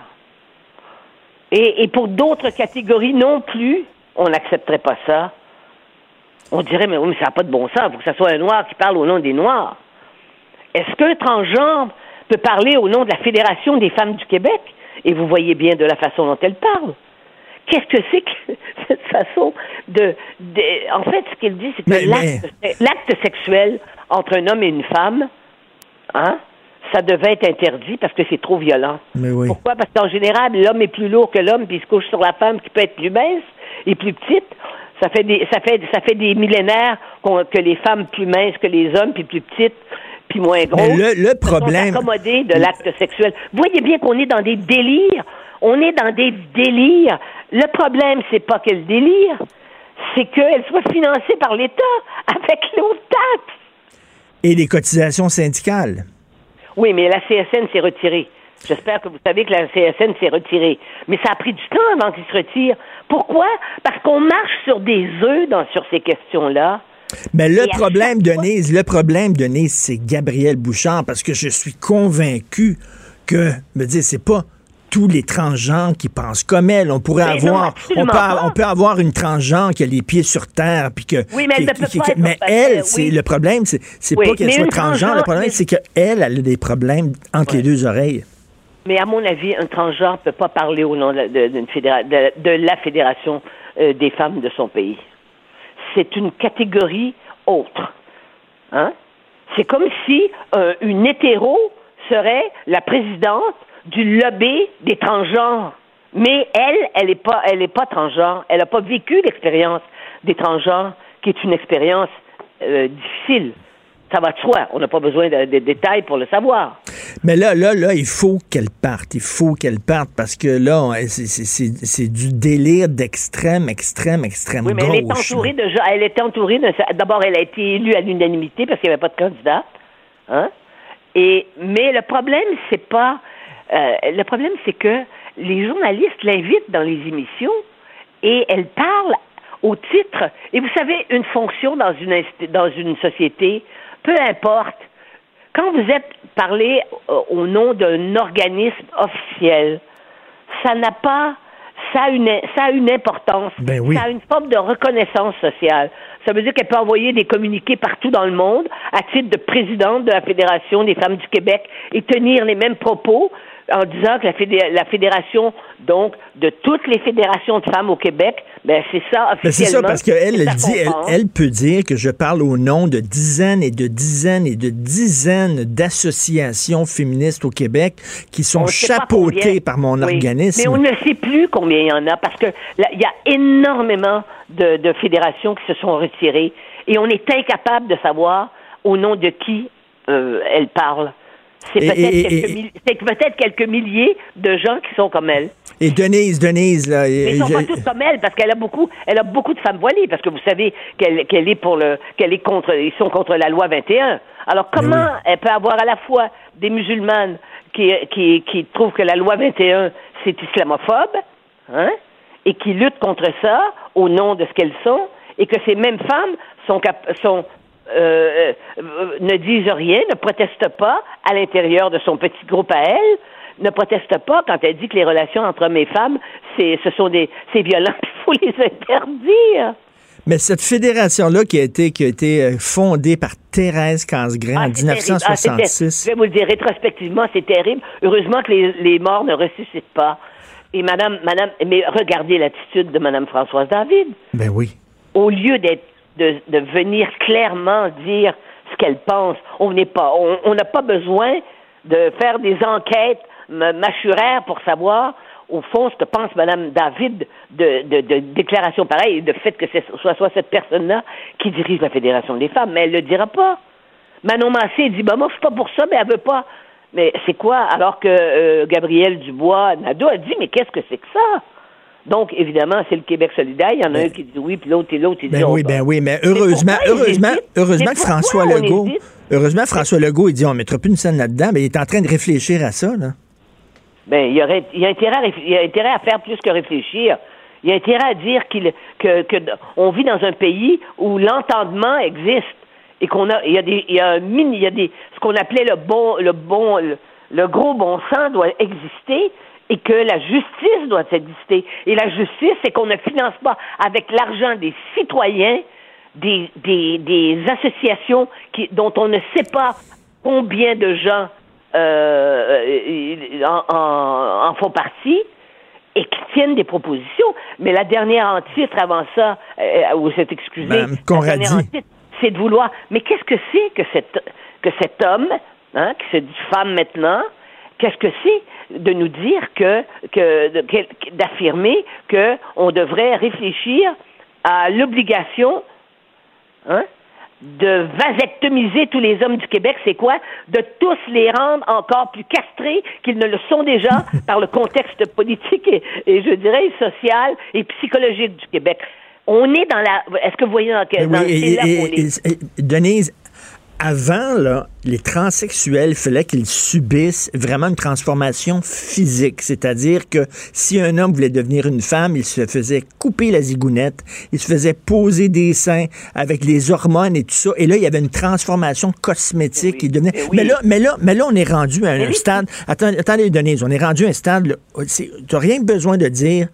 Et, et pour d'autres catégories non plus, on n'accepterait pas ça. On dirait, mais oui, mais ça n'a pas de bon sens. Il faut que ce soit un Noir qui parle au nom des Noirs. Est-ce qu'un transgenre peut parler au nom de la Fédération des femmes du Québec? Et vous voyez bien de la façon dont elle parle. Qu'est-ce que c'est que cette façon de, de- En fait, ce qu'elle dit, c'est que l'acte, sexuel entre un homme et une femme, hein, ça devait être interdit parce que c'est trop violent. Mais oui. Pourquoi? Parce qu'en général, l'homme est plus lourd que l'homme, puis il se couche sur la femme qui peut être plus mince et plus petite. Ça fait des, ça fait, ça fait des millénaires que les femmes plus minces que les hommes, puis plus petites, puis moins le- le problème- de l'acte sexuel. Vous voyez bien qu'on est dans des délires. On est dans des délires. Le problème, c'est pas qu'elle délire, c'est qu'elle soit financée par l'État avec nos taxes. Et les cotisations syndicales. Oui, mais la CSN s'est retirée. J'espère que vous savez que la CSN s'est retirée. Mais ça a pris du temps avant qu'il se retire. Pourquoi? Parce qu'on marche sur des œufs dans, sur ces questions-là. Mais le Et problème, fois- Denise, le problème, Denise, c'est Gabriel Bouchard, parce que je suis convaincu que, me dire, c'est pas tous les transgenres qui pensent comme elle. On pourrait Mais non, avoir, on peut, pas. on peut avoir une transgenre qui a les pieds sur terre, puis que. Oui, mais elle qui- qui- mais elle, c'est oui. le problème, c'est c'est Oui, pas qu'elle soit transgenre. Le problème, mais- c'est qu'elle, elle a des problèmes entre les deux oreilles. Mais à mon avis, un transgenre ne peut pas parler au nom de, de- d'une fédéra- de- de la Fédération euh, des femmes de son pays. C'est une catégorie autre. Hein? C'est comme si euh, une hétéro serait la présidente du lobby des transgenres. Mais elle, elle n'est pas, elle est pas transgenre. Elle n'a pas vécu l'expérience des transgenres, qui est une expérience euh, difficile. Ça va de soi. On n'a pas besoin de, de détails pour le savoir. Mais là, là, là, il faut qu'elle parte. Il faut qu'elle parte parce que là, on- c'est- du délire d'extrême, extrême, extrême Oui, mais elle est entourée de gens. Elle est entourée de. D'abord, elle a été élue à l'unanimité parce qu'il n'y avait pas de candidat. Hein? Et, mais le problème, c'est pas. euh, le problème, c'est que les journalistes l'invitent dans les émissions et elle parle au titre. Et vous savez, une fonction dans une, dans une société, peu importe, quand vous êtes parlé euh, au nom d'un organisme officiel, ça n'a pas, ça a une, ça a une importance, Ben oui. ça a une forme de reconnaissance sociale. Ça veut dire qu'elle peut envoyer des communiqués partout dans le monde à titre de présidente de la Fédération des femmes du Québec et tenir les mêmes propos en disant que la, fédé- la fédération, donc, de toutes les fédérations de femmes au Québec, ben c'est ça officiellement. Ben, c'est ça, parce qu'elle, dit, elle, peut dire que je parle au nom de dizaines et de dizaines et de dizaines d'associations féministes au Québec qui sont chapeautées par mon Oui. organisme. Mais on ne sait plus combien il y en a parce que il y a énormément de, de fédérations qui se sont retirées et on est incapable de savoir au nom de qui euh, elle parle. C'est peut-être quelques, quelques milliers de gens qui sont comme elle. Et Denise, Denise, là, Mais ils sont je- pas tous comme elle parce qu'elle a beaucoup, elle a beaucoup de femmes voilées parce que vous savez qu'elle est pour le, qu'elle est contre, ils sont contre la loi 21. Alors comment Ben elle peut avoir à la fois des musulmanes qui, qui, qui trouvent que la loi 21 c'est islamophobe, hein, et qui luttent contre ça au nom de ce qu'elles sont, et que ces mêmes femmes sont, cap- sont euh, euh, ne disent rien, ne protestent pas à l'intérieur de son petit groupe à elle, ne protestent pas quand elle dit que les relations entre hommes et femmes, c'est, ce sont des, c'est violent, il faut les interdire. Mais cette fédération-là qui a été, qui a été euh, fondée par Thérèse Casgrain Ah, en. Ah, ter- 1966. je vais vous le dire rétrospectivement, c'est terrible. Heureusement que les, les morts ne ressuscitent pas. Et madame, madame, mais regardez l'attitude de madame Françoise David. ben oui. au lieu d'être de, venir clairement dire ce qu'elle pense, on n'est pas, on n'a pas besoin de faire des enquêtes mâchuraires pour savoir au fond ce que pense Madame David de, de, de déclarations pareilles et de fait que ce soit, cette personne-là qui dirige la Fédération des femmes, mais elle le dira pas. Manon Massé dit bah moi je suis pas pour ça, mais elle veut pas. Mais c'est quoi? Alors que euh, Gabriel Dubois Nadeau a dit mais qu'est-ce que c'est que ça? Donc, évidemment, c'est le Québec solidaire. Il y en a un qui dit oui, puis l'autre et l'autre, il Ben oui, ben oui, mais heureusement, heureusement, heureusement que François Legault, hésite? heureusement François Legault, il dit on mettra plus une scène là-dedans, mais il est en train de réfléchir à ça, là. Ben, il y aurait, il y a intérêt à, réfl- il y a intérêt à faire plus que réfléchir. Il y a intérêt à dire qu'il, que, que d- on vit dans un pays où l'entendement existe et qu'on a, il y a des, il y a un mini, il y a des, ce qu'on appelait le bon, le bon, le, le gros bon sens doit exister et que la justice doit exister. Et la justice, c'est qu'on ne finance pas avec l'argent des citoyens des, des, des associations qui, dont on ne sait pas combien de gens euh, euh, en, en- en font partie et qui tiennent des propositions. Mais la dernière en titre avant ça, euh, ou c'est excusé, c'est de vouloir. Mais qu'est-ce que c'est que cet, que cet homme, hein, qui se dit femme maintenant, qu'est-ce que c'est de nous dire que, que que- d'affirmer que on devrait réfléchir à l'obligation hein, de vasectomiser tous les hommes du Québec, c'est quoi? De tous les rendre encore plus castrés qu'ils ne le sont déjà par le contexte politique et, et je dirais social et psychologique du Québec. On est dans la. Est-ce que vous voyez dans quel oui, qu'on Denise, avant, là, les transsexuels, il fallait qu'ils subissent vraiment une transformation physique. C'est-à-dire que si un homme voulait devenir une femme, il se faisait couper la zigounette, il se faisait poser des seins avec les hormones et tout ça. Et là, il y avait une transformation cosmétique qui devenait. Eh oui. Mais là, mais là, mais là, on est rendu à un, Mais oui. stade. Attends, attendez, Denise, on est rendu à un stade. Tu n'as rien besoin de dire.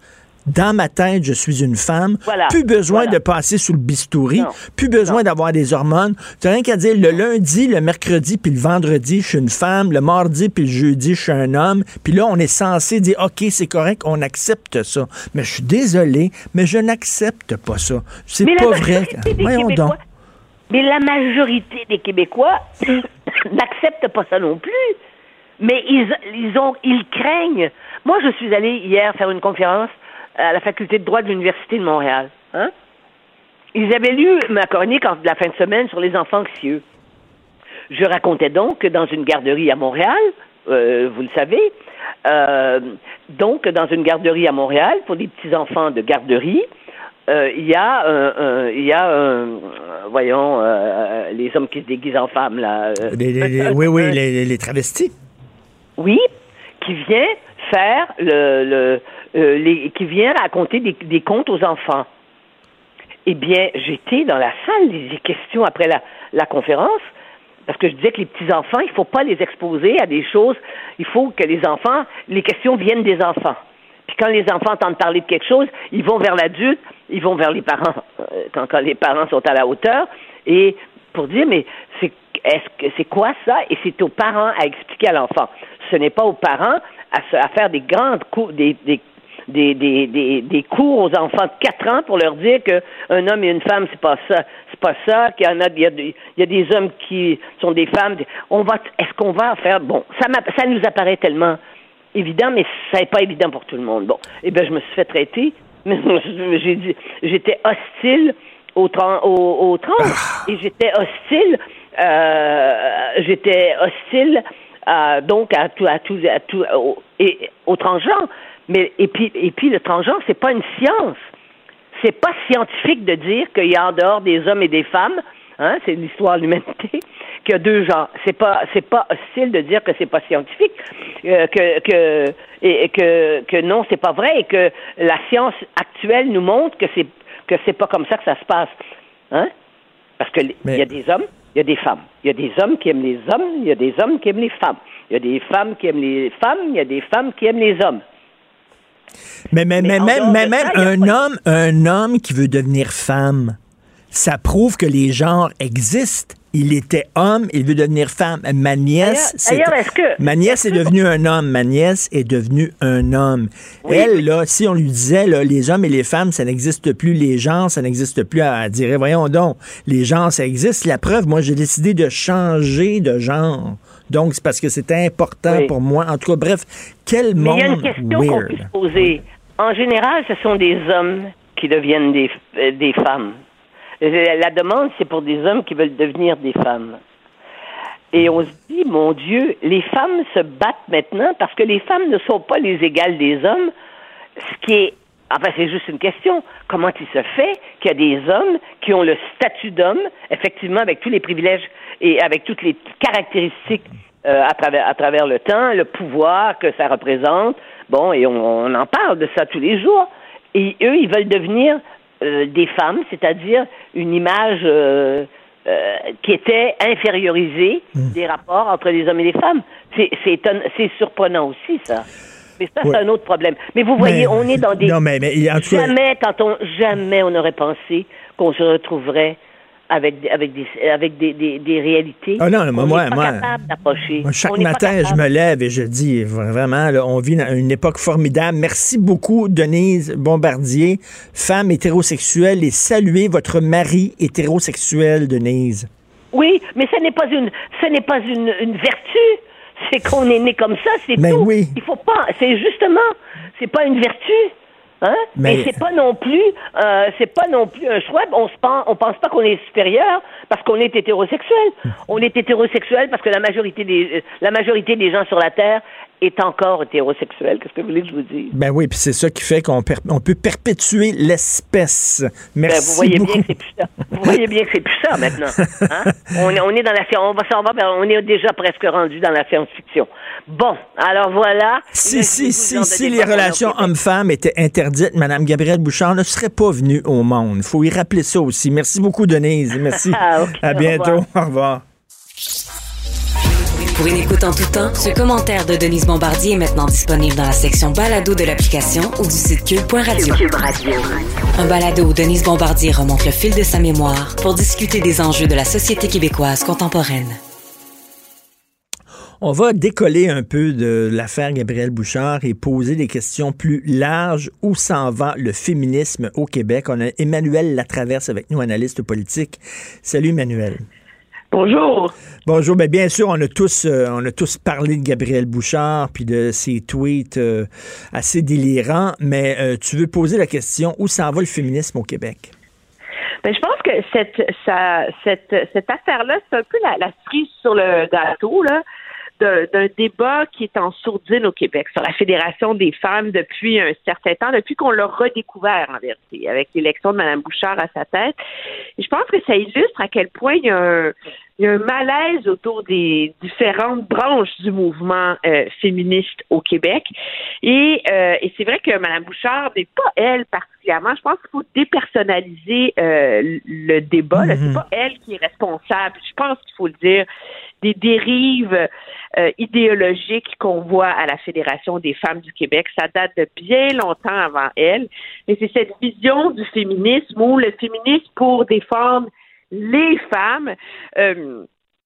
Dans ma tête, je suis une femme. Voilà. Plus besoin Voilà. de passer sous le bistouri. Non. Plus besoin d'avoir des hormones. Tu n'as rien qu'à dire le lundi, le mercredi, puis le vendredi, je suis une femme. Le mardi, puis le jeudi, je suis un homme. Puis là, on est censé dire, OK, c'est correct, on accepte ça. Mais je suis désolé, mais je n'accepte pas ça. C'est pas vrai. Voyons donc. Mais la majorité des Québécois n'acceptent pas ça non plus. Mais ils, ils, ont, ils craignent. Moi, je suis allée hier faire une conférence à la faculté de droit de l'Université de Montréal. Hein? Ils avaient lu ma chronique en la fin de semaine sur les enfants anxieux. Je racontais donc que dans une garderie à Montréal, euh, vous le savez, euh, donc dans une garderie à Montréal pour des petits enfants de garderie, euh, il y a, il y a, voyons, les hommes qui se déguisent en femmes là. oui, oui, les, les, travestis. Oui, qui vient faire le, le les, qui vient raconter des, contes aux enfants. Eh bien, j'étais dans la salle des questions après la, conférence parce que je disais que les petits-enfants, il ne faut pas les exposer à des choses. Il faut que les enfants, les questions viennent des enfants. Puis quand les enfants entendent parler de quelque chose, ils vont vers l'adulte, ils vont vers les parents, euh, quand, les parents sont à la hauteur, et pour dire, mais c'est est-ce que c'est quoi ça? Et c'est aux parents à expliquer à l'enfant. Ce n'est pas aux parents à, à faire des grandes cours, des des, des, des, des, cours aux enfants de 4 ans pour leur dire qu'un homme et une femme, c'est pas ça. C'est pas ça, qu'il y en a, il y a, des, il y a des hommes qui sont des femmes. On va, est-ce qu'on va faire? Bon, ça, ça nous apparaît tellement évident, mais ça n'est pas évident pour tout le monde. Bon, eh bien, je me suis fait traiter, mais j'ai dit, j'étais hostile au, trans, au, au trans, ah. et j'étais hostile, euh, j'étais hostile, euh, donc à tout, à tout, à tout, au, et au transgenre. Mais et puis et puis le transgenre, c'est pas une science. C'est pas scientifique de dire qu'il y a en dehors des hommes et des femmes, hein, c'est l'histoire de l'humanité, qu'il y a deux genres. C'est pas c'est pas hostile de dire que c'est pas scientifique, euh, que que et, que que non, c'est pas vrai et que la science actuelle nous montre que c'est que c'est pas comme ça que ça se passe. Hein? Parce que il y a des hommes, il y a des femmes. Il y a des hommes qui aiment les hommes, il y a des hommes qui aiment les femmes. Il y a des femmes qui aiment les femmes, il y a des femmes qui aiment les hommes. Mais, mais, mais, même, même un homme, un homme qui veut devenir femme, ça prouve que les genres existent. Il était homme, il veut devenir femme. Ma nièce, c'est, ma nièce est, devenue un homme. Ma nièce est devenue un homme. Elle, là, si on lui disait, là, les hommes et les femmes, ça n'existe plus, les genres, ça n'existe plus, elle dirait, voyons donc, les genres, ça existe. La preuve, moi, j'ai décidé de changer de genre. Donc, c'est parce que c'était important pour moi. En tout cas, bref, quel Mais monde il y a une question qu'on peut se poser. En général, ce sont des hommes qui deviennent des, euh, des femmes. Euh, la demande, c'est pour des hommes qui veulent devenir des femmes. Et on se dit, mon Dieu, les femmes se battent maintenant parce que les femmes ne sont pas les égales des hommes, ce qui est Enfin, c'est juste une question. Comment il se fait qu'il y a des hommes qui ont le statut d'homme, effectivement, avec tous les privilèges et avec toutes les caractéristiques euh, à, travers, à travers le temps, le pouvoir que ça représente. Bon, et on, en parle de ça tous les jours. Et eux, ils veulent devenir euh, des femmes, c'est-à-dire une image euh, qui était infériorisée mmh. des rapports entre les hommes et les femmes. C'est surprenant aussi, ça. Mais ça, c'est un autre problème. Mais vous voyez, on est dans des. Non, mais, mais jamais, quand on, jamais on aurait pensé qu'on se retrouverait avec, avec, des, avec des, des, des réalités. Ah non, moi, moi, moi, chaque matin, je me lève et je dis vraiment, là, on vit dans une époque formidable. Merci beaucoup, Denise Bombardier, femme hétérosexuelle, et saluez votre mari hétérosexuel, Denise. Oui, mais ce n'est pas une, ce n'est pas une, une vertu c'est qu'on est né comme ça, c'est tout. Oui. Il faut pas, c'est justement, c'est pas une vertu. Hein? Mais, c'est pas non plus, euh, c'est pas non plus un choix. On se pense, on pense pas qu'on est supérieur parce qu'on est hétérosexuel. On est hétérosexuel parce que la majorité des, la majorité des gens sur la terre est encore hétérosexuel. Qu'est-ce que vous voulez que je vous dise? Ben oui, puis c'est ça qui fait qu'on on peut perpétuer l'espèce. Merci ben, vous voyez bien que c'est plus ça. Vous voyez bien que c'est plus ça maintenant. Hein? on, est, on est dans la on va s'en va, on est déjà presque rendu dans la science-fiction. Bon, alors voilà. Si, si, si, si les relations hommes-femmes étaient interdites, Mme Gabrielle Bouchard ne serait pas venue au monde. Il faut y rappeler ça aussi. Merci beaucoup, Denise. Merci. Ah, à bientôt. Au revoir. Pour une écoute en tout temps, ce commentaire de Denise Bombardier est maintenant disponible dans la section balado de l'application ou du site cube.radio. Cube Radio. Un balado où Denise Bombardier remonte le fil de sa mémoire pour discuter des enjeux de la société québécoise contemporaine. On va décoller un peu de l'affaire Gabriel Bouchard et poser des questions plus larges. Où s'en va le féminisme au Québec? On a Emmanuel Latraverse avec nous, analyste politique. Salut Emmanuel. Bonjour. Bonjour. Bien, bien sûr, on a tous, euh, on a tous parlé de Gabriel Bouchard puis de ses tweets euh, assez délirants, mais euh, tu veux poser la question où s'en va le féminisme au Québec? Ben, je pense que cette, cette, cette affaire-là, c'est un peu la, la cerise sur le gâteau, là d'un débat qui est en sourdine au Québec sur la Fédération des femmes depuis un certain temps, depuis qu'on l'a redécouvert en vérité, avec l'élection de Mme Bouchard à sa tête. Je pense que ça illustre à quel point il y a un, il y a un malaise autour des différentes branches du mouvement euh, féministe au Québec. Et, euh, et c'est vrai que Mme Bouchard n'est pas elle particulièrement. Je pense qu'il faut dépersonnaliser euh, le débat. Mm C'est pas elle qui est responsable. Je pense qu'il faut le dire des dérives idéologiques qu'on voit à la Fédération des femmes du Québec. Ça date de bien longtemps avant elle. Et c'est cette vision du féminisme où le féminisme pour défendre les femmes euh,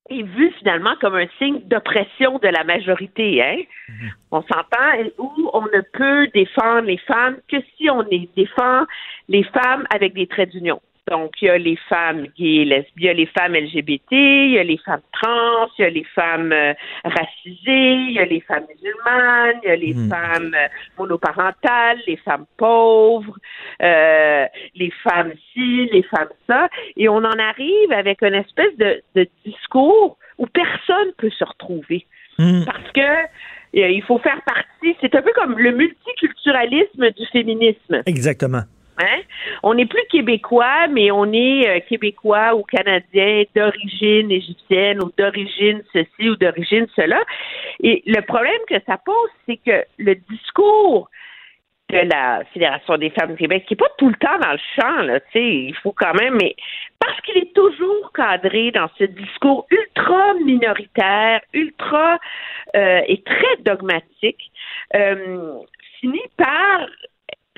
est vu finalement comme un signe d'oppression de la majorité. Hein? Mhm. On s'entend où on ne peut défendre les femmes que si on les défend les femmes avec des traits d'union. Donc, il y a les femmes gays, lesbiennes, il y a les femmes LGBT, il y a les femmes trans, il y a les femmes euh, racisées, il y a les femmes musulmanes, il y a les hmm. femmes euh, monoparentales, les femmes pauvres, euh, les femmes ci, les femmes ça. Et on en arrive avec une espèce de, discours où personne peut se retrouver. Hmm. Parce que il faut faire partie, c'est un peu comme le multiculturalisme du féminisme. Exactement. Hein? On n'est plus québécois, mais on est euh, québécois ou canadien d'origine égyptienne ou d'origine ceci ou d'origine cela. Et le problème que ça pose, c'est que le discours de la Fédération des femmes du Québec, qui n'est pas tout le temps dans le champ, là, il faut quand même, mais parce qu'il est toujours cadré dans ce discours ultra minoritaire, ultra euh, et très dogmatique, euh, finit par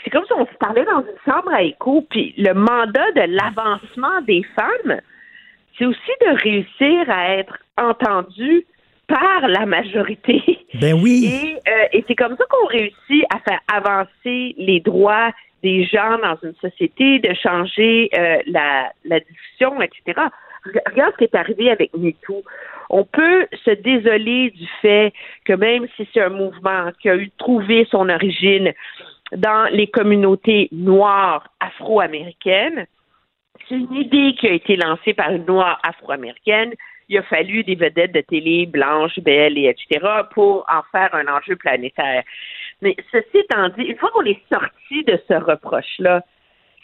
c'est comme si on se parlait dans une chambre à écho, puis le mandat de l'avancement des femmes, c'est aussi de réussir à être entendu par la majorité. Ben oui. Et, euh, et c'est comme ça qu'on réussit à faire avancer les droits des gens dans une société, de changer euh, la, la discussion, etc. Regarde ce qui est arrivé avec MeToo. On peut se désoler du fait que même si c'est un mouvement qui a eu trouvé son origine dans les communautés noires afro-américaines. C'est une idée qui a été lancée par une noire afro-américaine. Il a fallu des vedettes de télé blanches, belles et etc. pour en faire un enjeu planétaire. Mais ceci étant dit, une fois qu'on est sorti de ce reproche-là,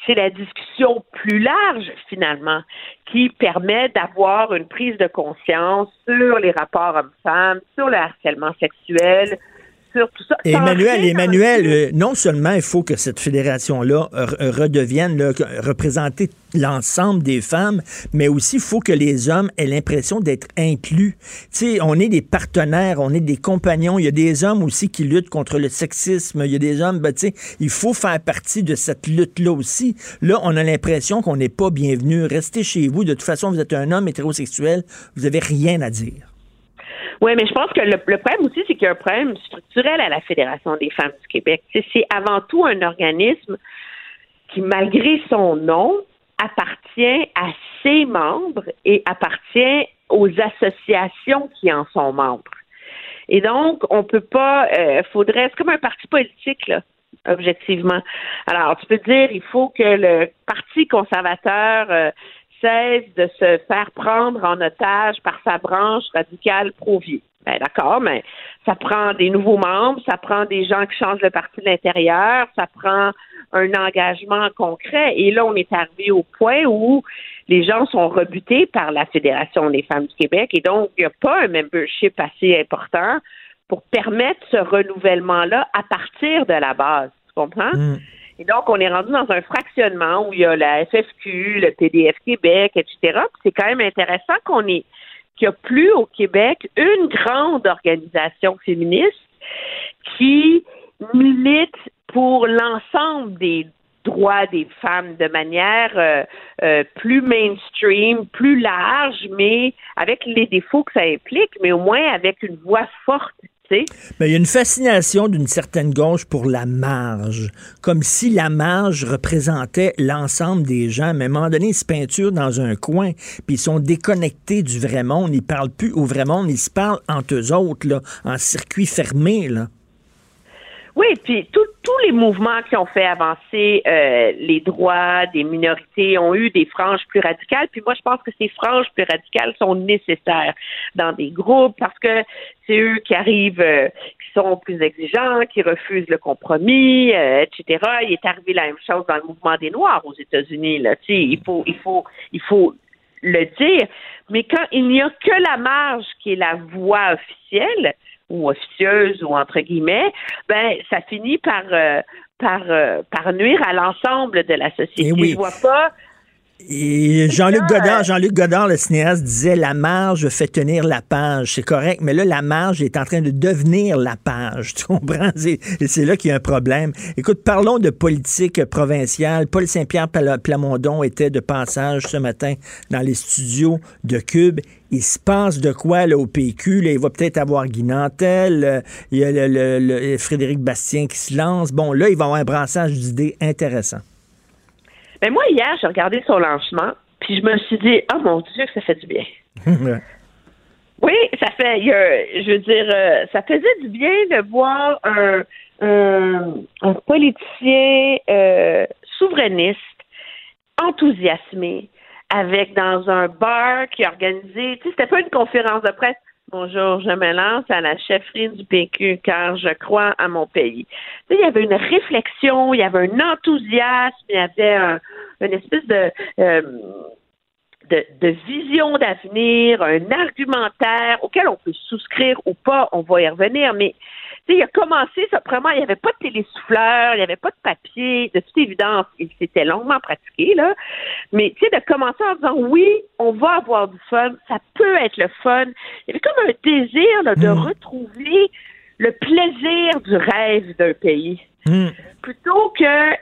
c'est la discussion plus large, finalement, qui permet d'avoir une prise de conscience sur les rapports hommes-femmes, sur le harcèlement sexuel, Emmanuel, Emmanuel, euh, non seulement il faut que cette fédération-là redevienne représenter l'ensemble des femmes, mais aussi il faut que les hommes aient l'impression d'être inclus. Tu sais, on est des partenaires, on est des compagnons. Il y a des hommes aussi qui luttent contre le sexisme. Il y a des hommes, ben, tu sais, il faut faire partie de cette lutte-là aussi. Là, on a l'impression qu'on n'est pas bienvenu. Restez chez vous. De toute façon, vous êtes un homme hétérosexuel. Vous n'avez rien à dire. Oui, mais je pense que le, problème aussi, c'est qu'il y a un problème structurel à la Fédération des femmes du Québec. C'est avant tout un organisme qui, malgré son nom, appartient à ses membres et appartient aux associations qui en sont membres. Et donc, on peut pas, euh, faudrait, c'est comme un parti politique, là, objectivement. Alors, tu peux dire, il faut que le Parti conservateur euh, cesse de se faire prendre en otage par sa branche radicale pro-vie. Ben, d'accord, mais ça prend des nouveaux membres, ça prend des gens qui changent le parti de l'intérieur, ça prend un engagement concret. Et là, on est arrivé au point où les gens sont rebutés par la Fédération des femmes du Québec et donc il n'y a pas un membership assez important pour permettre ce renouvellement-là à partir de la base. Tu comprends? Mm. Et donc, on est rendu dans un fractionnement où il y a la FFQ, le PDF Québec, etc. C'est quand même intéressant qu'on ait qu'il n'y a plus au Québec une grande organisation féministe qui milite pour l'ensemble des droits des femmes de manière euh, euh, plus mainstream, plus large, mais avec les défauts que ça implique, mais au moins avec une voix forte mais il y a une fascination d'une certaine gauche pour la marge, comme si la marge représentait l'ensemble des gens. Mais à un moment donné, ils se peinturent dans un coin, puis ils sont déconnectés du vrai monde. Ils parlent plus au vrai monde, ils se parlent entre eux autres, là, en circuit fermé. Là. Oui, puis tous les mouvements qui ont fait avancer euh, les droits des minorités ont eu des franges plus radicales. Puis moi, je pense que ces franges plus radicales sont nécessaires dans des groupes parce que c'est eux qui arrivent, euh, qui sont plus exigeants, qui refusent le compromis, euh, etc. Il est arrivé la même chose dans le mouvement des Noirs aux États-Unis. Là, il faut, il faut, il faut le dire. Mais quand il n'y a que la marge qui est la voix officielle, ou officieuse ou entre guillemets, ben ça finit par euh, par euh, par nuire à l'ensemble de la société. Eh oui. Je vois pas et Jean-Luc Godard, Jean-Luc Godard, le cinéaste, disait la marge fait tenir la page. C'est correct, mais là, la marge est en train de devenir la page. Tu comprends? Et c'est là qu'il y a un problème. Écoute, parlons de politique provinciale. Paul Saint-Pierre Plamondon était de passage ce matin dans les studios de Cube. Il se passe de quoi là, au PQ? Là, il va peut-être avoir Guy Nantel. Euh, il y a le, Frédéric Bastien qui se lance. Bon, là, il va avoir un brassage d'idées intéressant. Mais moi, hier, j'ai regardé son lancement, puis je me suis dit, oh mon Dieu, que ça fait du bien. oui, ça fait, je veux dire, euh, ça faisait du bien de voir un, un, politicien euh, souverainiste, enthousiasmé, avec dans un bar qui organisait, tu sais, c'était pas une conférence de presse, Bonjour, je me lance à la chefferie du PQ car je crois à mon pays. il y avait une réflexion, il y avait un enthousiasme, il y avait un, une espèce de, euh, de, de, vision d'avenir, un argumentaire auquel on peut souscrire ou pas, on va y revenir, mais il a commencé, ça, vraiment, il n'y avait pas de télésouffleur, il n'y avait pas de papier, de toute évidence, il s'était longuement pratiqué, là. Mais, tu sais, de commencer en disant, oui, on va avoir du fun, ça peut être le fun. Il y avait comme un désir, là, de hmm. retrouver le plaisir du rêve d'un pays. Hmm. Plutôt que,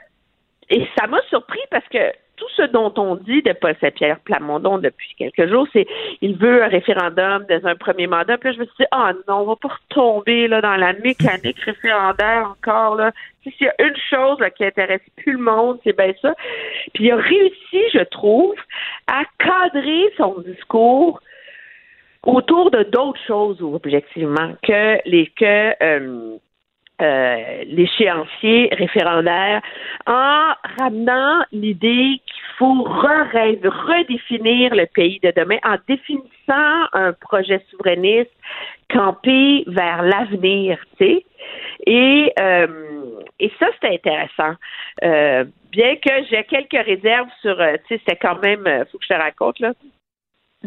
et ça m'a surpris parce que tout ce dont on dit de Paul Saint-Pierre Plamondon depuis quelques jours, c'est il veut un référendum dans un premier mandat. Puis là, je me suis dit, ah oh non, on va pas retomber là, dans la mécanique référendaire encore. Là. S'il y a une chose qui intéresse plus le monde, c'est bien ça. Puis il a réussi, je trouve, à cadrer son discours autour de d'autres choses, objectivement, que les que euh, euh, l'échéancier référendaire en ramenant l'idée qu'il faut redéfinir le pays de demain, en définissant un projet souverainiste campé vers l'avenir, tu sais. Et, euh, et ça, c'est intéressant. Euh, bien que j'ai quelques réserves sur, tu sais, c'est quand même, faut que je te raconte, là,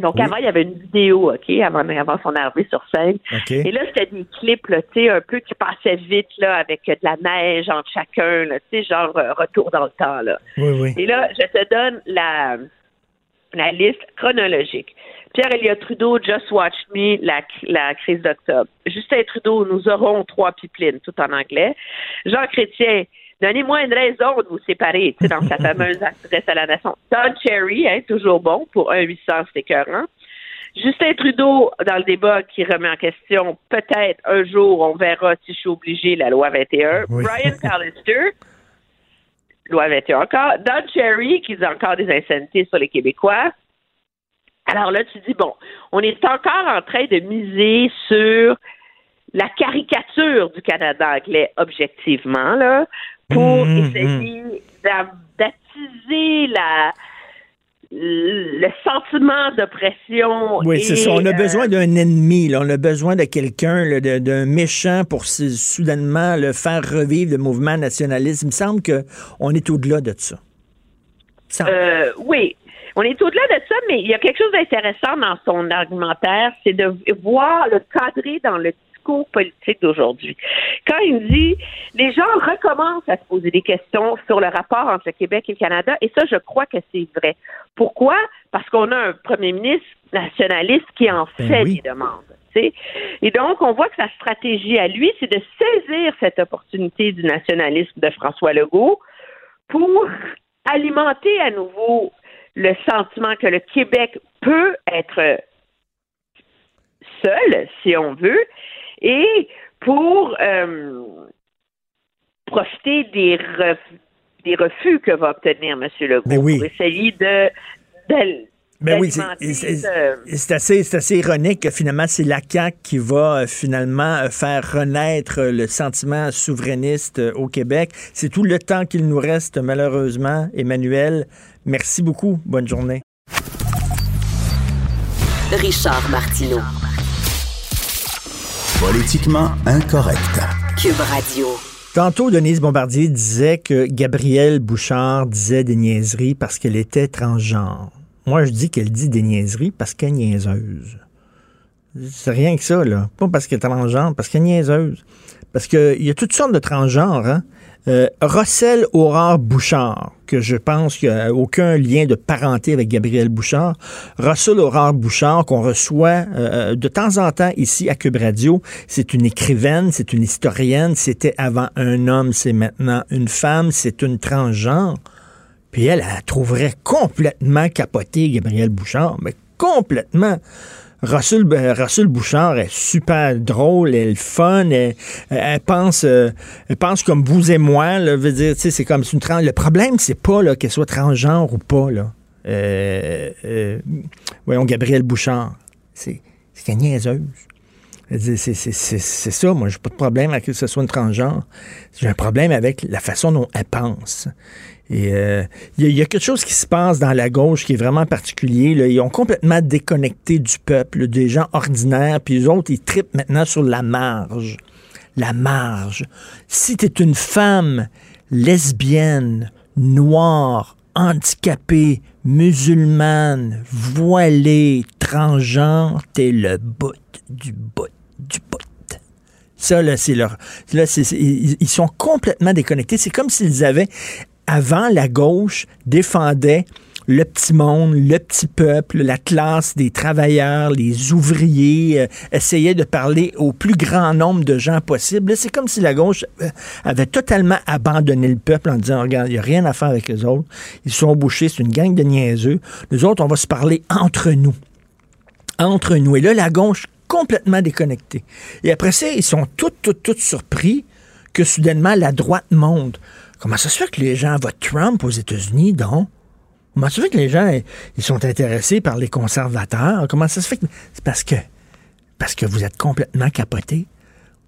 donc avant, il y avait une vidéo, OK, avant, avant son arrivée sur scène. Et là, c'était des clips, tu sais, un peu qui passaient vite, là, avec de la neige entre chacun, tu sais, genre euh, retour dans le temps, là. Et là, je te donne la, la liste chronologique. Pierre Elliott Trudeau, Just Watch Me, la, la crise d'octobre. Justin Trudeau, nous aurons trois pipelines, tout en anglais. Jean Chrétien, Donnez-moi une raison de vous séparer, tu sais, dans sa fameuse adresse à la nation. Don Cherry, hein, toujours bon, pour un 800, c'est écœurant. Justin Trudeau, dans le débat, qui remet en question, peut-être un jour, on verra si je suis obligé, la loi 21. Brian Pallister, loi 21 encore. Don Cherry, qui dit encore des insanités sur les Québécois. Alors là, tu dis, bon, on est encore en train de miser sur la caricature du Canada anglais objectivement, là, pour mmh, essayer mmh. d'attiser la le sentiment d'oppression. Oui, c'est ça. On a besoin d'un ennemi. Là. On a besoin de quelqu'un, d'un méchant pour soudainement le faire revivre le mouvement nationaliste. Il me semble qu'on est au-delà de ça. Euh, oui, on est au-delà de ça, mais il y a quelque chose d'intéressant dans son argumentaire, c'est de voir le cadrer dans le discours politique d'aujourd'hui. Quand il dit les gens recommencent à se poser des questions sur le rapport entre le Québec et le Canada, et ça, je crois que c'est vrai. Pourquoi? Parce qu'on a un premier ministre nationaliste qui en ben fait des demandes. Et donc, on voit que sa stratégie à lui, c'est de saisir cette opportunité du nationalisme de François Legault pour alimenter à nouveau le sentiment que le Québec peut être seul, si on veut, et pour euh, profiter des, des refus que va obtenir M. Legault, oui. pour essayer de, Ben oui, c'est assez, assez ironique que finalement, c'est la CAQ qui va euh, finalement euh, faire renaître le sentiment souverainiste au Québec. C'est tout le temps qu'il nous reste, malheureusement. Emmanuel, merci beaucoup. Bonne journée. Richard Martineau. Politiquement incorrect. Cube Radio. Tantôt, Denise Bombardier disait que Gabrielle Bouchard disait des niaiseries parce qu'elle était transgenre. Moi, je dis qu'elle dit des niaiseries parce qu'elle est niaiseuse. C'est rien que ça, là. Pas parce qu'elle est transgenre, parce qu'elle est niaiseuse. Parce qu'il y a toutes sortes de transgenres, hein. Euh, Rossel Aurore Bouchard, je pense qu'il n'y a aucun lien de parenté avec Gabriel Bouchard. Russell Aurore Bouchard, qu'on reçoit euh, de temps en temps ici à Cube Radio, c'est une écrivaine, c'est une historienne, c'était avant un homme, c'est maintenant une femme, c'est une transgenre. Puis elle, elle trouverait complètement capoté Gabriel Bouchard, mais complètement. Russell, Russell, Bouchard est super drôle, elle est fun, elle, pense, euh, elle pense comme vous et moi. Veut dire, c'est comme une trans... Le problème, c'est pas qu'elle soit transgenre ou pas. Là. Euh, euh, voyons, Gabriel Bouchard, c'est qu'elle niaiseuse. C'est ça, moi, j'ai pas de problème avec que ce soit une transgenre. J'ai un problème avec la façon dont elle pense. Et il euh, y, a quelque chose qui se passe dans la gauche qui est vraiment particulier. Ils ont complètement déconnecté du peuple, des gens ordinaires, puis les autres, ils tripent maintenant sur la marge. La marge. Si tu es une femme lesbienne, noire, handicapée, musulmane, voilée, transgenre, t'es le bout du bout du bout. Ça, là, c'est leur. Là, ils sont complètement déconnectés. C'est comme s'ils avaient avant, la gauche défendait le petit monde, le petit peuple, la classe des travailleurs, les ouvriers, euh, essayait de parler au plus grand nombre de gens possible. C'est comme si la gauche euh, avait totalement abandonné le peuple en disant, regarde, il n'y a rien à faire avec les autres. Ils sont bouchés, c'est une gang de niaiseux. Nous autres, on va se parler entre nous. Entre nous. Et là, la gauche complètement déconnectée. Et après ça, ils sont tous, tous, tous surpris que soudainement la droite monte. Comment ça se fait que les gens votent Trump aux États-Unis, donc? Comment ça se fait que les gens ils sont intéressés par les conservateurs? Comment ça se fait que. C'est parce que. Parce que vous êtes complètement capoté.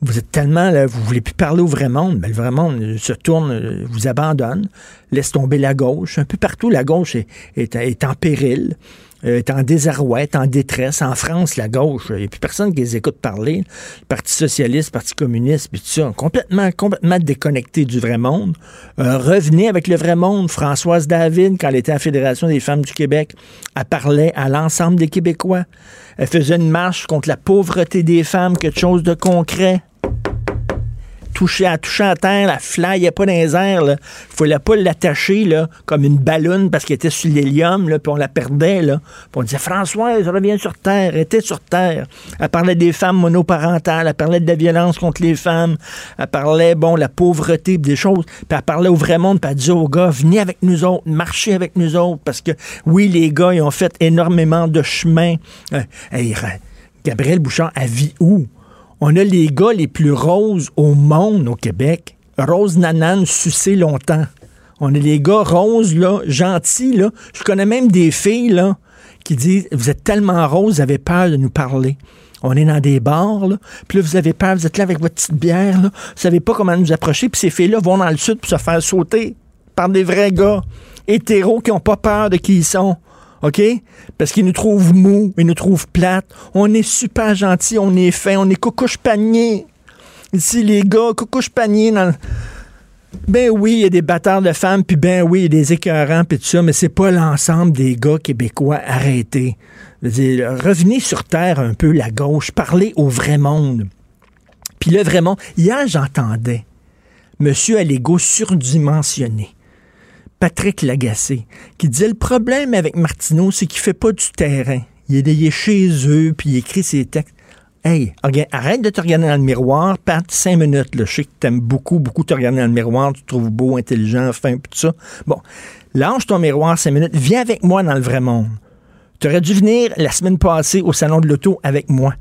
Vous êtes tellement là, vous voulez plus parler au vrai monde, mais le vrai monde se tourne, vous abandonne, laisse tomber la gauche. Un peu partout, la gauche est, est en péril. Euh, est en désarroi, est en détresse. En France, la gauche, il n'y a plus personne qui les écoute parler. Le Parti socialiste, Parti communiste, puis tout ça, complètement, complètement déconnecté du vrai monde. Euh, revenez avec le vrai monde. Françoise David, quand elle était à la Fédération des femmes du Québec, elle parlait à l'ensemble des Québécois. Elle faisait une marche contre la pauvreté des femmes, quelque chose de concret toucher à toucher à terre, la flyait pas dans les airs. Il fallait pas l'attacher comme une ballonne parce qu'elle était sur l'hélium, puis on la perdait. Là. Puis on disait Françoise, reviens sur terre, elle était sur terre. Elle parlait des femmes monoparentales, elle parlait de la violence contre les femmes, elle parlait, bon, la pauvreté, des choses. Puis elle parlait au vrai monde, elle disait aux gars, venez avec nous autres, marchez avec nous autres, parce que oui, les gars, ils ont fait énormément de chemin. Euh, Gabriel Bouchard, elle vit où? On a les gars les plus roses au monde au Québec. Rose Nanan, sucé longtemps. On a les gars roses, là, gentils, là. Je connais même des filles, là, qui disent Vous êtes tellement roses, vous avez peur de nous parler. On est dans des bars, là. Puis vous avez peur, vous êtes là avec votre petite bière, là. Vous savez pas comment nous approcher. Puis ces filles-là vont dans le sud pour se faire sauter par des vrais gars hétéros qui ont pas peur de qui ils sont. OK? Parce qu'ils nous trouvent mous, ils nous trouvent plates. On est super gentils, on est fin, on est coucouche panier. Ici, les gars, coucouche panier dans Ben oui, il y a des bâtards de femmes, puis ben oui, il y a des écœurants, puis tout ça, mais c'est pas l'ensemble des gars québécois arrêtés. revenez sur terre un peu, la gauche, parlez au vrai monde. Puis là, vraiment, hier, j'entendais Monsieur à l'ego surdimensionné. Patrick Lagacé, qui disait le problème avec Martineau, c'est qu'il fait pas du terrain. Il est, chez eux, puis il écrit ses textes. Hey, arrête de te regarder dans le miroir, Pat, cinq minutes. Je sais que tu aimes beaucoup, beaucoup te regarder dans le miroir, tu te trouves beau, intelligent, fin, tout ça. Bon, lâche ton miroir cinq minutes, viens avec moi dans le vrai monde. Tu aurais dû venir la semaine passée au salon de l'auto avec moi.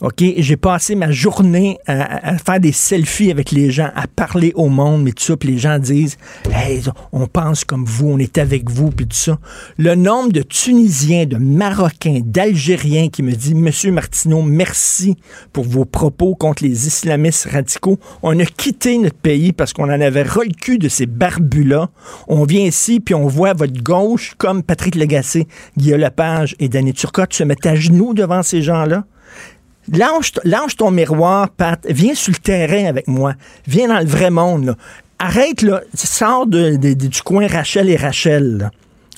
OK? J'ai passé ma journée à, faire des selfies avec les gens, à parler au monde, mais tout ça, puis les gens disent Hey, on pense comme vous, on est avec vous, puis tout ça. Le nombre de Tunisiens, de Marocains, d'Algériens qui me disent Monsieur Martineau, merci pour vos propos contre les islamistes radicaux. On a quitté notre pays parce qu'on en avait ras le de ces barbus-là. On vient ici, puis on voit votre gauche, comme Patrick Lagacé, Guillaume Lepage et Danny Turcotte, se mettre à genoux devant ces gens-là. Lâche, ton miroir, Pat. Viens sur le terrain avec moi. Viens dans le vrai monde. Arrête, là. Sors du coin Rachel et Rachel.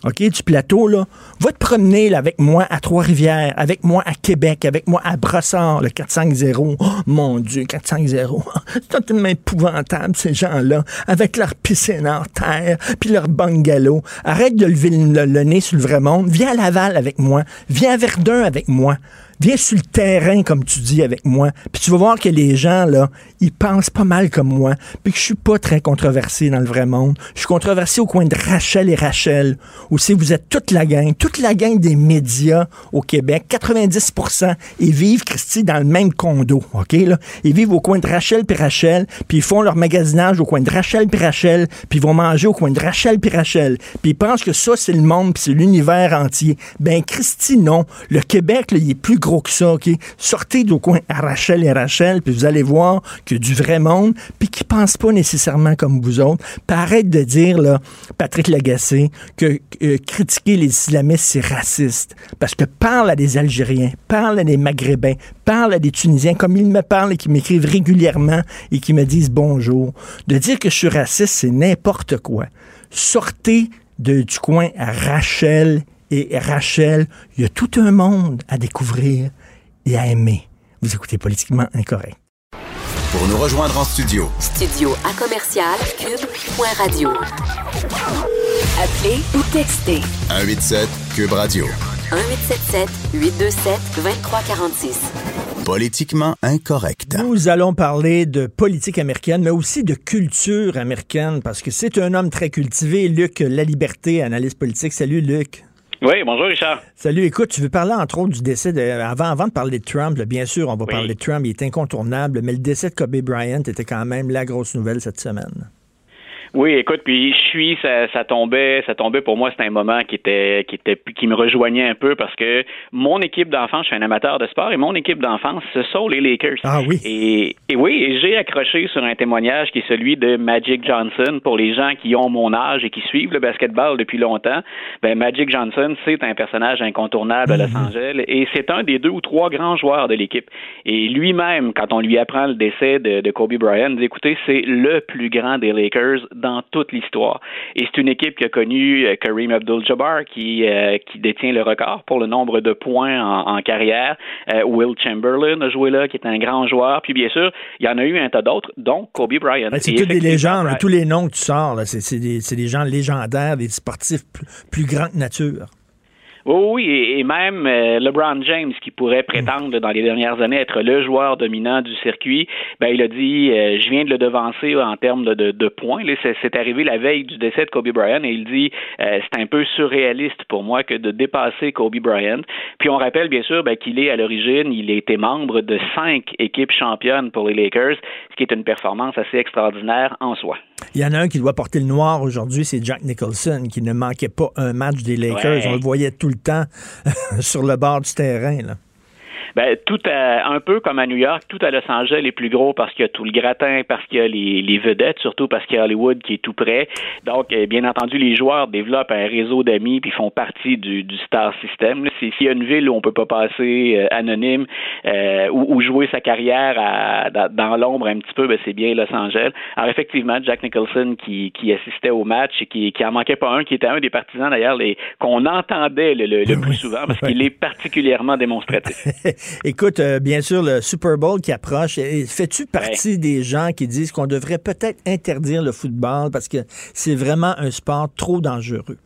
OK, du plateau, là. Va te promener là, avec moi à Trois-Rivières, avec moi à Québec, avec moi à Brossard, le 450. Oh, mon Dieu, 450. C'est tellement épouvantable, ces gens-là, avec leur piscine en terre, puis leur bungalow. Arrête de lever le, le, nez sur le vrai monde. Viens à Laval avec moi. Viens à Verdun avec moi. Viens sur le terrain, comme tu dis, avec moi. Puis tu vas voir que les gens, là, ils pensent pas mal comme moi. Puis que je suis pas très controversé dans le vrai monde. Je suis controversé au coin de Rachel et Rachel. Aussi, vous êtes toute la gang, toute la gang des médias au Québec. 90 ils vivent, Christy, dans le même condo. OK, là? Ils vivent au coin de Rachel puis Rachel. Puis ils font leur magasinage au coin de Rachel puis Rachel. Puis ils vont manger au coin de Rachel puis Rachel. Puis ils pensent que ça, c'est le monde puis c'est l'univers entier. Ben, Christy, non. Le Québec, là, il est plus gros que ça, OK? Sortez du coin à Rachel et Rachel, puis vous allez voir que du vrai monde, puis qui pense pas nécessairement comme vous autres. Puis arrête de dire, là, Patrick Lagacé, que euh, critiquer les islamistes, c'est raciste. Parce que parle à des Algériens, parle à des Maghrébins, parle à des Tunisiens, comme ils me parlent et qui m'écrivent régulièrement et qui me disent bonjour. De dire que je suis raciste, c'est n'importe quoi. Sortez de, du coin à Rachel et Rachel, il y a tout un monde à découvrir et à aimer. Vous écoutez Politiquement Incorrect. Pour nous rejoindre en studio. Studio à commercial cube.radio. Appelez ou textez. 187 cube radio. 1877 827 2346. Politiquement incorrect. Nous allons parler de politique américaine, mais aussi de culture américaine, parce que c'est un homme très cultivé, Luc La Liberté, analyste politique. Salut, Luc. Oui, bonjour Richard. Salut, écoute, tu veux parler entre autres du décès de... Avant, avant de parler de Trump, bien sûr, on va parler de Trump, il est incontournable, mais le décès de Kobe Bryant était quand même la grosse nouvelle cette semaine. Oui, écoute, puis je suis, ça, ça tombait, ça tombait pour moi, c'était un moment qui était, qui était, qui me rejoignait un peu parce que mon équipe d'enfance, je suis un amateur de sport et mon équipe d'enfance, ce sont les Lakers. Ah oui. Et, et oui, j'ai accroché sur un témoignage qui est celui de Magic Johnson pour les gens qui ont mon âge et qui suivent le basketball depuis longtemps. Ben Magic Johnson, c'est un personnage incontournable à Los mhm. Angeles et c'est un des deux ou trois grands joueurs de l'équipe. Et lui-même, quand on lui apprend le décès de, de Kobe Bryant, dit, écoutez, c'est le plus grand des Lakers dans toute l'histoire. Et c'est une équipe qui a connu euh, Kareem Abdul-Jabbar, qui, euh, qui détient le record pour le nombre de points en, carrière. Euh, Will Chamberlain a joué là, qui est un grand joueur. Puis bien sûr, il y en a eu un tas d'autres, dont Kobe Bryant. c'est toutes des légendes, tous les noms que tu sors, c'est des, des, gens légendaires, des sportifs plus, plus grands que nature. Oui, oui, et même euh, LeBron James, qui pourrait prétendre dans les dernières années être le joueur dominant du circuit, ben il a dit euh, je viens de le devancer en termes de, de, de points. C'est arrivé la veille du décès de Kobe Bryant et il dit euh, c'est un peu surréaliste pour moi que de dépasser Kobe Bryant. Puis on rappelle bien sûr ben, qu'il est à l'origine, il été membre de cinq équipes championnes pour les Lakers, ce qui est une performance assez extraordinaire en soi. Il y en a un qui doit porter le noir aujourd'hui, c'est Jack Nicholson, qui ne manquait pas un match des Lakers. On le voyait tout le temps sur le bord du terrain. Là. Ben, tout un peu comme à New York, tout à Los Angeles est plus gros parce qu'il y a tout le gratin, parce qu'il y a les, vedettes, surtout parce qu'il y a Hollywood qui est tout près. Donc, euh, bien entendu, les joueurs développent un réseau d'amis puis font partie du, star system. S'il y a une ville où on peut pas passer euh, anonyme euh, ou, jouer sa carrière dans, l'ombre un petit peu, ben, c'est bien Los Angeles. Alors effectivement, Jack Nicholson qui, assistait au match et qui, qui en manquait pas un, qui était un des partisans d'ailleurs qu'on entendait le, plus souvent parce qu'il est particulièrement démonstratif. Écoute, euh, bien sûr, le Super Bowl qui approche, fais-tu partie des gens qui disent qu'on devrait peut-être interdire le football parce que c'est vraiment un sport trop dangereux?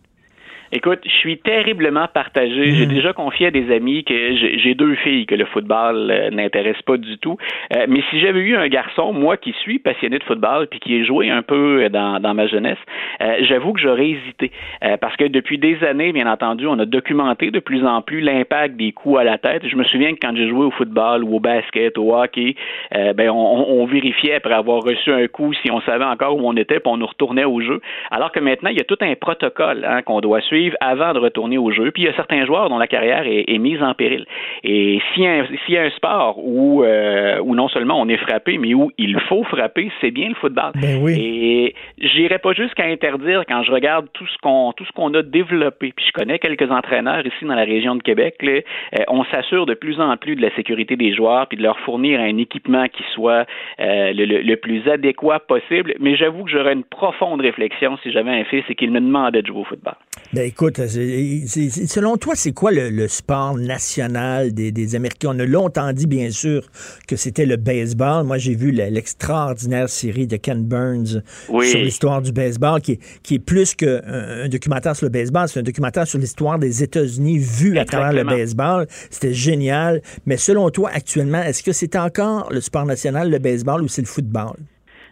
Écoute, je suis terriblement partagé. J'ai Mhm. déjà confié à des amis que j'ai deux filles que le football euh, n'intéresse pas du tout. Euh, mais si j'avais eu un garçon, moi qui suis passionné de football puis qui ai joué un peu dans, dans ma jeunesse, euh, j'avoue que j'aurais hésité. Euh, parce que depuis des années, bien entendu, on a documenté de plus en plus l'impact des coups à la tête. Je me souviens que quand j'ai joué au football ou au basket, au hockey, euh, ben on, on vérifiait après avoir reçu un coup si on savait encore où on était, puis on nous retournait au jeu. Alors que maintenant, il y a tout un protocole hein, qu'on doit suivre avant de retourner au jeu. Puis il y a certains joueurs dont la carrière est, est mise en péril. Et s'il y, a un- s'il y a un sport où, euh, où non seulement on est frappé, mais où il faut frapper, c'est bien le football. Ben oui. Et j'irai pas jusqu'à interdire quand je regarde tout ce qu'on tout ce qu'on a développé. Puis je connais quelques entraîneurs ici dans la région de Québec. là, euh, on s'assure de plus en plus de la sécurité des joueurs puis de leur fournir un équipement qui soit euh, le, le- le plus adéquat possible. Mais j'avoue que j'aurais une profonde réflexion si j'avais un fils et qu'il me demandait de jouer au football. Ben écoute, selon toi, c'est quoi le, le sport national des, des Américains? On a longtemps dit, bien sûr, que c'était le baseball. Moi, j'ai vu l'extraordinaire série de Ken Burns Oui. sur l'histoire du baseball, qui est, qui est plus qu'un un documentaire sur le baseball. C'est un documentaire sur l'histoire des États-Unis vu à travers le baseball. C'était génial. Mais selon toi, actuellement, est-ce que c'est encore le sport national, le baseball, ou c'est le football?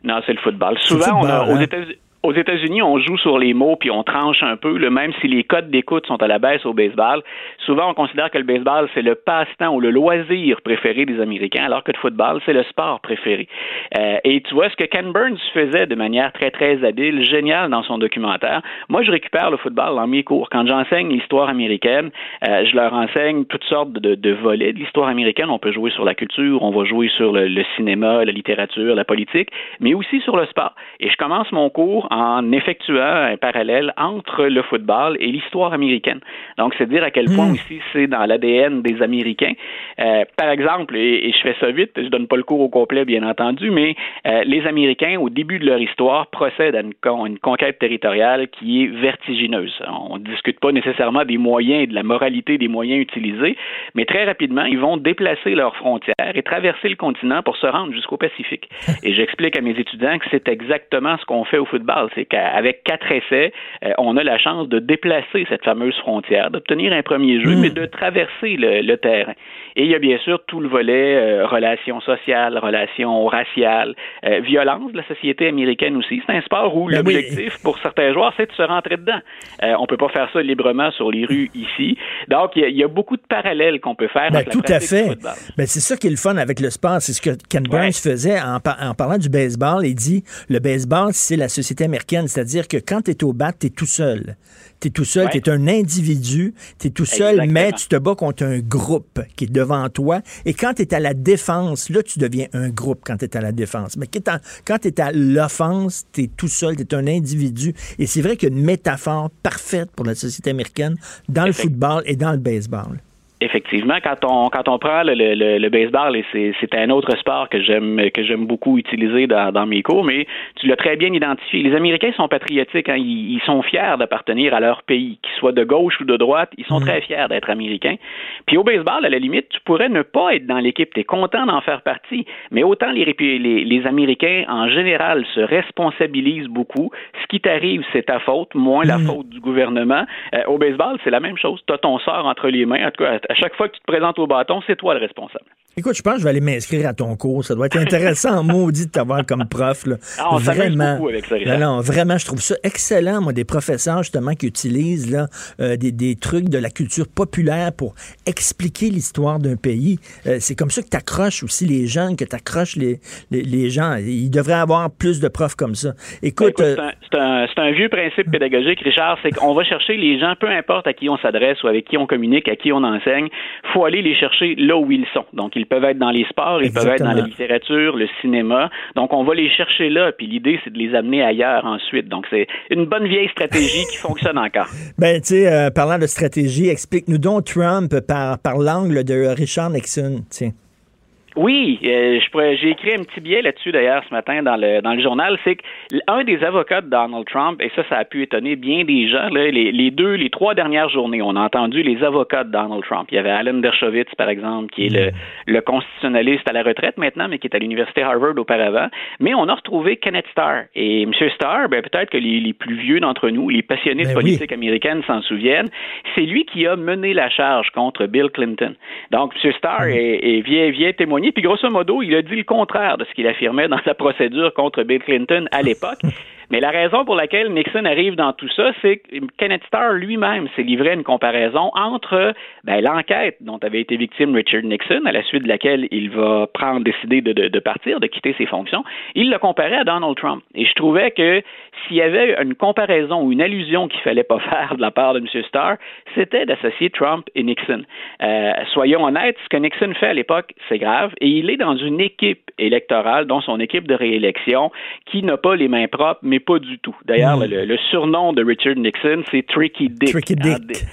Non, c'est le football. Le Souvent, on a, aux hein? États-Unis. Aux États-Unis, on joue sur les mots puis on tranche un peu, même si les codes d'écoute sont à la baisse au baseball. Souvent, on considère que le baseball, c'est le passe-temps ou le loisir préféré des Américains, alors que le football, c'est le sport préféré. Euh, et tu vois, ce que Ken Burns faisait de manière très, très habile, génial dans son documentaire, moi, je récupère le football dans mes cours. Quand j'enseigne l'histoire américaine, euh, je leur enseigne toutes sortes de, de volets de l'histoire américaine. On peut jouer sur la culture, on va jouer sur le, le cinéma, la littérature, la politique, mais aussi sur le sport. Et je commence mon cours en effectuant un parallèle entre le football et l'histoire américaine. Donc, c'est dire à quel point aussi c'est dans l'ADN des Américains. Euh, par exemple, et, et je fais ça vite, je donne pas le cours au complet, bien entendu, mais euh, les Américains, au début de leur histoire, procèdent à une, con- une conquête territoriale qui est vertigineuse. On ne discute pas nécessairement des moyens et de la moralité des moyens utilisés, mais très rapidement, ils vont déplacer leurs frontières et traverser le continent pour se rendre jusqu'au Pacifique. Et j'explique à mes étudiants que c'est exactement ce qu'on fait au football. C'est qu'avec quatre essais, euh, on a la chance de déplacer cette fameuse frontière, d'obtenir un premier jeu, mais de traverser le, le terrain. Et il y a bien sûr tout le volet euh, relations sociales, relations raciales, euh, violence de la société américaine aussi. C'est un sport où Ben oui. l'objectif pour certains joueurs, c'est de se rentrer dedans. Euh, on peut pas faire ça librement sur les rues ici. Donc, il y a, il y a beaucoup de parallèles qu'on peut faire Ben, la tout à fait. Ben, c'est ça qui est le fun avec le sport. C'est ce que Ken Burns Ouais. faisait en, par- en parlant du baseball. Il dit le baseball, c'est la société américaine. C'est-à-dire que quand tu es au bat, tu es tout seul. Tu es tout seul, Ouais. tu es un individu, tu es tout seul, Exactement. mais tu te bats contre un groupe qui est devant toi. Et quand tu es à la défense, là, tu deviens un groupe quand tu es à la défense. Mais quand- tu es à l'offense, tu es tout seul, tu es un individu. Et c'est vrai qu'il y a une métaphore parfaite pour la société américaine dans le football et dans le baseball. Effectivement, quand on quand on prend le, le, baseball et c'est c'est un autre sport que j'aime que j'aime beaucoup utiliser dans, dans mes cours, mais tu l'as très bien identifié. Les Américains sont patriotiques, hein. ils, ils sont fiers d'appartenir à leur pays, qu'ils soient de gauche ou de droite, ils sont très fiers d'être américains. Puis au baseball, à la limite, tu pourrais ne pas être dans l'équipe, tu es content d'en faire partie, mais autant les, les les Américains en général se responsabilisent beaucoup. Ce qui t'arrive, c'est ta faute, moins la faute du gouvernement. Euh, au baseball, c'est la même chose. Tu as ton sort entre les mains. En tout cas, à chaque fois que tu te présentes au bâton, c'est toi le responsable. Écoute, je pense que je vais aller m'inscrire à ton cours. Ça doit être intéressant, maudit, de t'avoir comme prof. Là. Ah, on s'amuse beaucoup avec ça. Non, non, vraiment, je trouve ça excellent, moi, des professeurs, justement, qui utilisent là, euh, des, des trucs de la culture populaire pour expliquer l'histoire d'un pays. Euh, c'est comme ça que tu accroches aussi les jeunes, que tu accroches les, les, les gens. Il devrait y avoir plus de profs comme ça. Écoute, Ben, euh, écoute, c'est un, c'est un- un vieux principe pédagogique, Richard, c'est qu'on va chercher les gens, peu importe à qui on s'adresse ou avec qui on communique, à qui on enseigne, faut aller les chercher là où ils sont. Donc, ils peuvent être dans les sports, ils peuvent être dans la littérature, le cinéma. Donc, on va les chercher là, puis l'idée, c'est de les amener ailleurs ensuite. Donc, c'est une bonne vieille stratégie qui fonctionne encore. Ben, tu sais, euh, parlant de stratégie, explique-nous donc Trump par, par l'angle de Richard Nixon. Tiens. Oui, euh, j'ai écrit un petit billet là-dessus d'ailleurs ce matin dans le dans le journal, c'est que un des avocats de Donald Trump, et ça, ça a pu étonner bien des gens, là, les, les, deux, les trois dernières journées, on a entendu les avocats de Donald Trump. Il y avait Alan Dershowitz, par exemple, qui est le, le constitutionnaliste à la retraite maintenant, mais qui est à l'université Harvard auparavant. Mais on a retrouvé Kenneth Starr. Et M. Starr, ben, peut-être que les, les, plus vieux d'entre nous, les passionnés de ben politique américaine s'en souviennent, c'est lui qui a mené la charge contre Bill Clinton. Donc, M. Starr est, est, vient, vient témoigner puis grosso modo, il a dit le contraire de ce qu'il affirmait dans sa procédure contre Bill Clinton à l'époque. Mais la raison pour laquelle Nixon arrive dans tout ça, c'est que Kenneth Starr lui-même s'est livré à une comparaison entre ben, l'enquête dont avait été victime Richard Nixon, à la suite de laquelle il va prendre, décider de, partir, de quitter ses fonctions. Il l'a comparé à Donald Trump. Et je trouvais que s'il y avait une comparaison ou une allusion qu'il fallait pas faire de la part de M. Starr, c'était d'associer Trump et Nixon. Euh, soyons honnêtes, ce que Nixon fait à l'époque, c'est grave, et il est dans une équipe électorale, dont son équipe de réélection, qui n'a pas les mains propres, mais pas du tout. D'ailleurs, hmm. le, le, surnom de Richard Nixon, c'est Tricky Dick. Tricky Dick.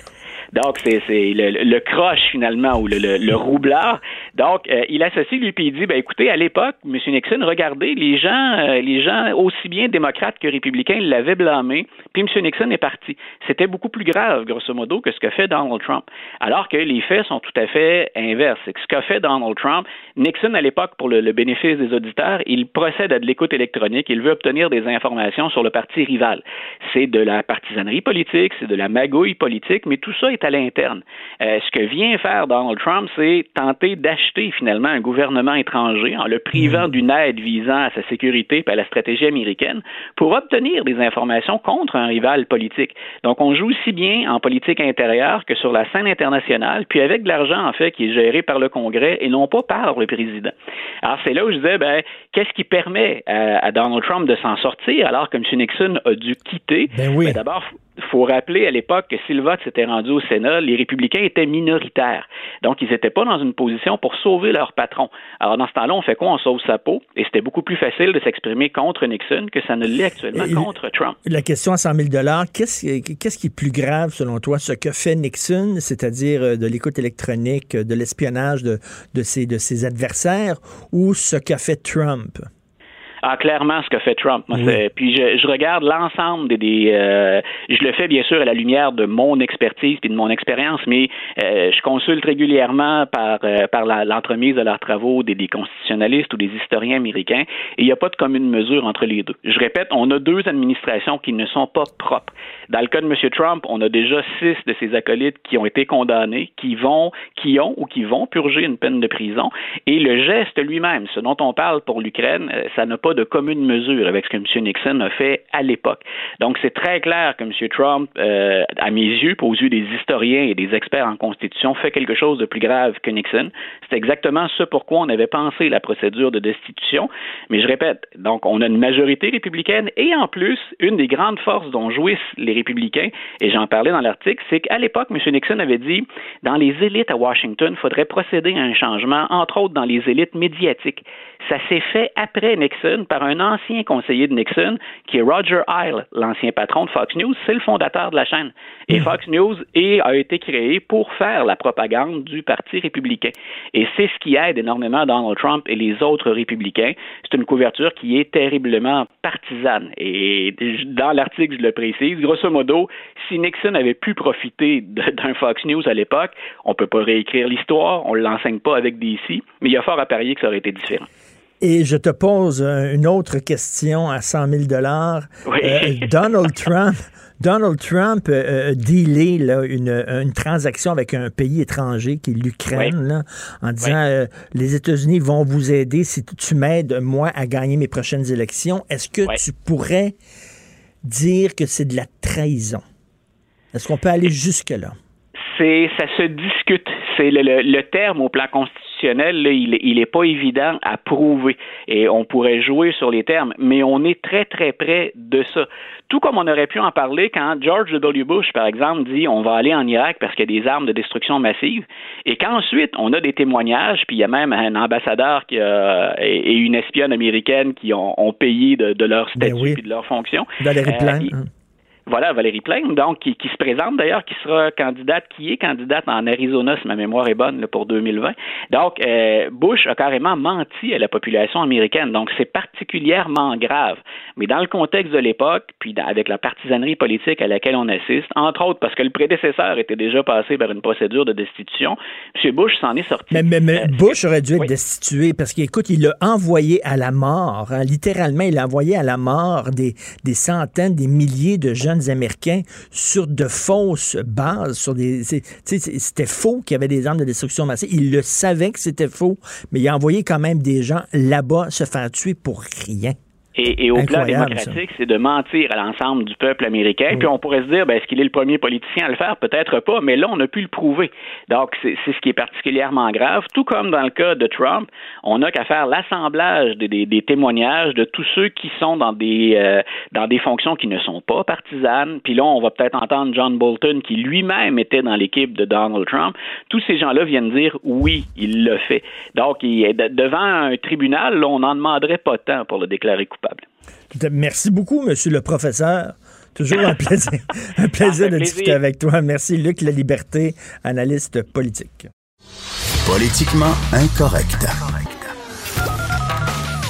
Donc, c'est le, le, croche, finalement, ou le, le, roublard. Donc, euh, il associe lui, puis il dit, ben, écoutez, à l'époque, M. Nixon, regardez, les gens, euh, les gens, aussi bien démocrates que républicains, l'avaient blâmé, puis M. Nixon est parti. C'était beaucoup plus grave, grosso modo, que ce que fait Donald Trump. Alors que les faits sont tout à fait inverses. C'est que ce qu'a fait Donald Trump, Nixon, à l'époque, pour le, bénéfice des auditeurs, il procède à de l'écoute électronique, il veut obtenir des informations sur le parti rival. C'est de la partisanerie politique, c'est de la magouille politique, mais tout ça à l'interne. Euh, ce que vient faire Donald Trump, c'est tenter d'acheter finalement un gouvernement étranger en le privant mm. d'une aide visant à sa sécurité et à la stratégie américaine pour obtenir des informations contre un rival politique. Donc, on joue aussi bien en politique intérieure que sur la scène internationale, puis avec de l'argent, en fait, qui est géré par le Congrès et non pas par le président. Alors, c'est là où je disais, ben, qu'est-ce qui permet à, Donald Trump de s'en sortir alors que M. Nixon a dû quitter? Ben oui. Ben, d'abord, faut rappeler à l'époque que si le vote s'était rendu au Sénat, les républicains étaient minoritaires. Donc, ils n'étaient pas dans une position pour sauver leur patron. Alors, dans ce temps-là, on fait quoi? On sauve sa peau. Et c'était beaucoup plus facile de s'exprimer contre Nixon que ça ne l'est actuellement contre Trump. La question à 100 000 qu'est-ce qui est plus grave, selon toi, ce que fait Nixon, c'est-à-dire euh, de l'écoute électronique, de l'espionnage de, de, ses, de ses adversaires, ou ce qu'a fait Trump? Ah, clairement ce que fait Trump. Puis je, je regarde l'ensemble des, des euh, je le fais bien sûr à la lumière de mon expertise et de mon expérience, mais euh, je consulte régulièrement par euh, par l'entremise de leurs travaux des, des, constitutionnalistes ou des historiens américains, et il n'y a pas de commune mesure entre les deux. Je répète, on a deux administrations qui ne sont pas propres. Dans le cas de M. Trump, on a déjà six de ses acolytes qui ont été condamnés, qui vont, qui ont ou qui vont purger une peine de prison, et le geste lui-même, ce dont on parle pour l'Ukraine, ça n'a pas de commune mesure avec ce que M. Nixon a fait à l'époque. Donc, c'est très clair que M. Trump, euh, à mes yeux, aux yeux des historiens et des experts en constitution, fait quelque chose de plus grave que Nixon. C'est exactement ce pourquoi on avait pensé la procédure de destitution. Mais je répète, donc, on a une majorité républicaine et en plus, une des grandes forces dont jouissent les républicains, et j'en parlais dans l'article, c'est qu'à l'époque, M. Nixon avait dit, dans les élites à Washington, il faudrait procéder à un changement, entre autres dans les élites médiatiques. Ça s'est fait après Nixon par un ancien conseiller de Nixon, qui est Roger Isle, l'ancien patron de Fox News. C'est le fondateur de la chaîne. Et hmm. Fox News a été créé pour faire la propagande du Parti républicain. Et c'est ce qui aide énormément Donald Trump et les autres républicains. C'est une couverture qui est terriblement partisane. Et dans l'article, je le précise, grosso modo, si Nixon avait pu profiter d'un Fox News à l'époque, on ne peut pas réécrire l'histoire, on ne l'enseigne pas avec DC, mais il y a fort à parier que ça aurait été différent. Et je te pose une autre question à 100 000 dollars. Euh, Donald Trump, Donald Trump euh, a dealé là, une, une, transaction avec un pays étranger qui est l'Ukraine, en disant euh, les États-Unis vont vous aider si tu m'aides moi à gagner mes prochaines élections. Est-ce que tu pourrais dire que c'est de la trahison? Est-ce qu'on peut aller jusque là C'est ça se discute. C'est le, le, le terme au plan constitutionnel il n'est pas évident à prouver. Et on pourrait jouer sur les termes, mais on est très, très près de ça. Tout comme on aurait pu en parler quand George W. Bush, par exemple, dit on va aller en Irak parce qu'il y a des armes de destruction massive, et qu'ensuite on a des témoignages, puis il y a même un ambassadeur qui et une espionne américaine qui ont, payé de, leur ben statut et de leur fonction. Valérie euh, Plante. Voilà, Valérie Plame, donc qui, se présente d'ailleurs, qui sera candidate, qui est candidate en Arizona, si ma mémoire est bonne, pour 2020. Donc, euh, Bush a carrément menti à la population américaine. Donc, c'est particulièrement grave. Mais dans le contexte de l'époque, puis avec la partisanerie politique à laquelle on assiste, entre autres parce que le prédécesseur était déjà passé par une procédure de destitution, M. Bush s'en est sorti. Mais, mais, euh, Bush aurait dû être destitué parce qu'écoute, il l'a envoyé à la mort. Hein. littéralement, il a envoyé à la mort des, des centaines, des milliers de jeunes Américains sur de fausses bases, sur des. C'était faux qu'il y avait des armes de destruction massive. Il le savait que c'était faux, mais il a envoyé quand même des gens là-bas se faire tuer pour rien. Et, au plan démocratique, c'est de mentir à l'ensemble du peuple américain. Puis on pourrait se dire, ben, est-ce qu'il est le premier politicien à le faire? Peut-être pas, mais là, on a pu le prouver. Donc, c'est ce qui est particulièrement grave. Tout comme dans le cas de Trump, on n'a qu'à faire l'assemblage des, témoignages de tous ceux qui sont dans des, euh, dans des fonctions qui ne sont pas partisanes. Puis là, on va peut-être entendre John Bolton, qui lui-même était dans l'équipe de Donald Trump. Tous ces gens-là viennent dire, oui, il l'a fait. Donc, il, devant un tribunal, on n'en demanderait pas tant pour le déclarer coupable. Merci beaucoup, monsieur le professeur. Toujours un plaisir, un plaisir de discuter avec toi. Merci, Luc La Liberté, analyste politique. Politiquement incorrect.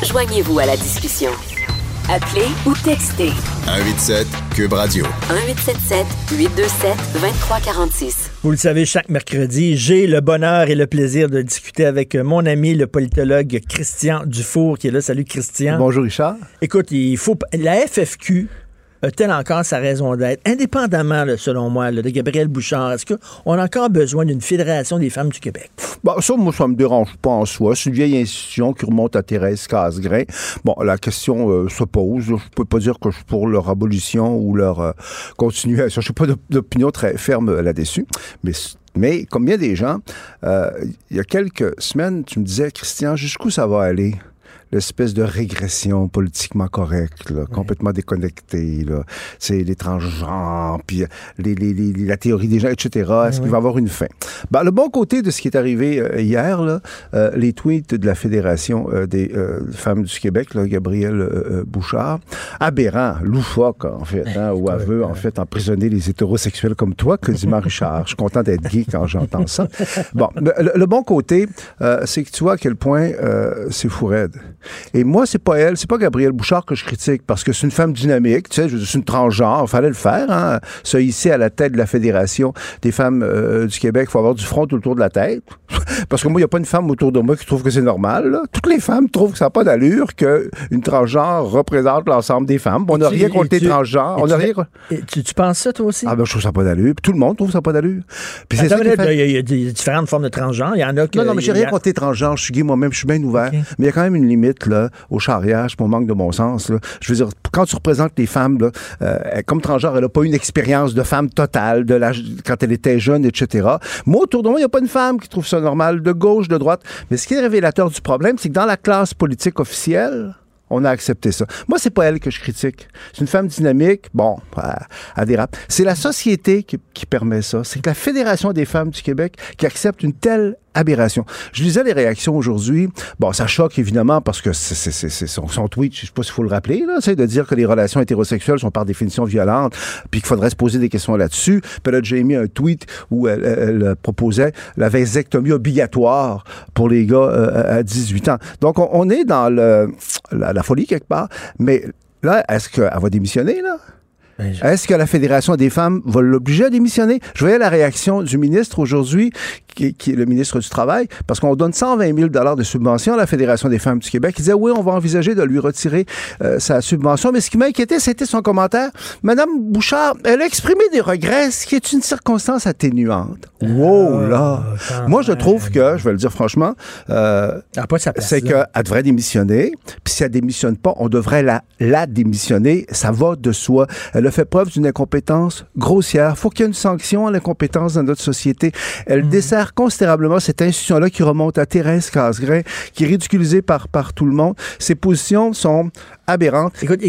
Joignez-vous à la discussion. Appelez ou textez. 187 Cube Radio. 1877 827 2346. Vous le savez, chaque mercredi, j'ai le bonheur et le plaisir de discuter avec mon ami, le politologue Christian Dufour, qui est là. Salut, Christian. Bonjour, Richard. Écoute, il faut. La FFQ a-t-elle encore sa raison d'être? Indépendamment, selon moi, de Gabriel Bouchard, est-ce qu'on a encore besoin d'une fédération des femmes du Québec? Bon, ça, moi, ça me dérange pas en soi. C'est une vieille institution qui remonte à Thérèse Casgrain. Bon, la question euh, se pose. Je peux pas dire que je suis pour leur abolition ou leur euh, continuation. Je n'ai pas d'opinion très ferme là-dessus. Mais comme bien des gens, euh, il y a quelques semaines, tu me disais, Christian, jusqu'où ça va aller? L'espèce de régression politiquement correcte, complètement déconnectée. C'est les transgenres, puis les, les, les, la théorie des gens, etc. Est-ce qu'il va avoir une fin? Ben, le bon côté de ce qui est arrivé euh, hier, là, euh, les tweets de la Fédération euh, des femmes du Québec, là, Gabriel Bouchard, aberrant, loufoque, en fait, hein, ou aveu, en fait, emprisonner les hétérosexuels comme toi, que dit Richard. Je suis content d'être gay quand j'entends ça. Bon, le, bon côté, c'est que tu vois à quel point c'est fou raide. Et moi, c'est pas elle, c'est pas Gabrielle Bouchard que je critique parce que c'est une femme dynamique, tu sais, c'est une transgenre, il fallait le faire, hein. Ça, ici, à la tête de la Fédération des femmes euh, du Québec, il faut avoir du front autour de la tête. parce que moi, il n'y a pas une femme autour de moi qui trouve que c'est normal. Toutes les femmes trouvent que ça n'a pas d'allure qu'une transgenre représente l'ensemble des femmes. On n'a rien contre les transgenres. On a rien... tu, tu, penses ça, toi aussi? Ah ben, je trouve ça pas d'allure. Tout le monde trouve ça pas d'allure. Puis c'est Il y, a différentes formes de transgenres. Il y en a Non, non, mais j'ai rien contre les transgenres. Je suis gay moi-même, je suis bien ouvert. Mais il y a quand même une limite au charriage, pour manque de bon sens. Je veux dire, quand tu représentes les femmes, euh, comme transgenre, elle n'a pas une expérience de femme totale de quand elle était jeune, etc. Moi, autour de moi, il n'y a pas une femme qui trouve ça normal, de gauche, de droite. Mais ce qui est révélateur du problème, c'est que dans la classe politique officielle, on a accepté ça. Moi, c'est pas elle que je critique. C'est une femme dynamique, bon, à, dérape. C'est la société qui permet ça. C'est la Fédération des femmes du Québec qui accepte une telle aberration. Je lisais les réactions aujourd'hui. Bon, ça choque évidemment parce que c'est son, tweet, je sais pas s'il faut le rappeler, là, de dire que les relations hétérosexuelles sont par définition violentes, puis qu'il faudrait se poser des questions là-dessus. Puis là, j'ai mis un tweet où elle, proposait la vasectomie obligatoire pour les gars euh, à 18 ans. Donc, on, est dans la, la folie quelque part, mais là, est-ce qu'elle va démissionner, là? Ben, Est-ce que la Fédération des femmes va l'obliger à démissionner? Je voyais la réaction du ministre aujourd'hui, qui, est le ministre du Travail, parce qu'on donne 120 000 de subvention à la Fédération des femmes du Québec. Il disait, oui, on va envisager de lui retirer euh, sa subvention. Mais ce qui m'inquiétait, c'était son commentaire. Madame Bouchard, elle a exprimé des regrets, ce qui est une circonstance atténuante. Wow, ah, là! Moi, je trouve que, je vais le dire franchement, euh, c'est qu'elle devrait démissionner. Puis si elle démissionne pas, on devrait la, la démissionner. Ça va de soi. Elle fait preuve d'une incompétence grossière. Faut qu'il y ait une sanction à l'incompétence dans notre société. Elle hmm. dessert considérablement cette institution-là qui remonte à Thérèse Casgrain, qui est ridiculisée par, par tout le monde. Ses positions sont aberrantes. Écoute,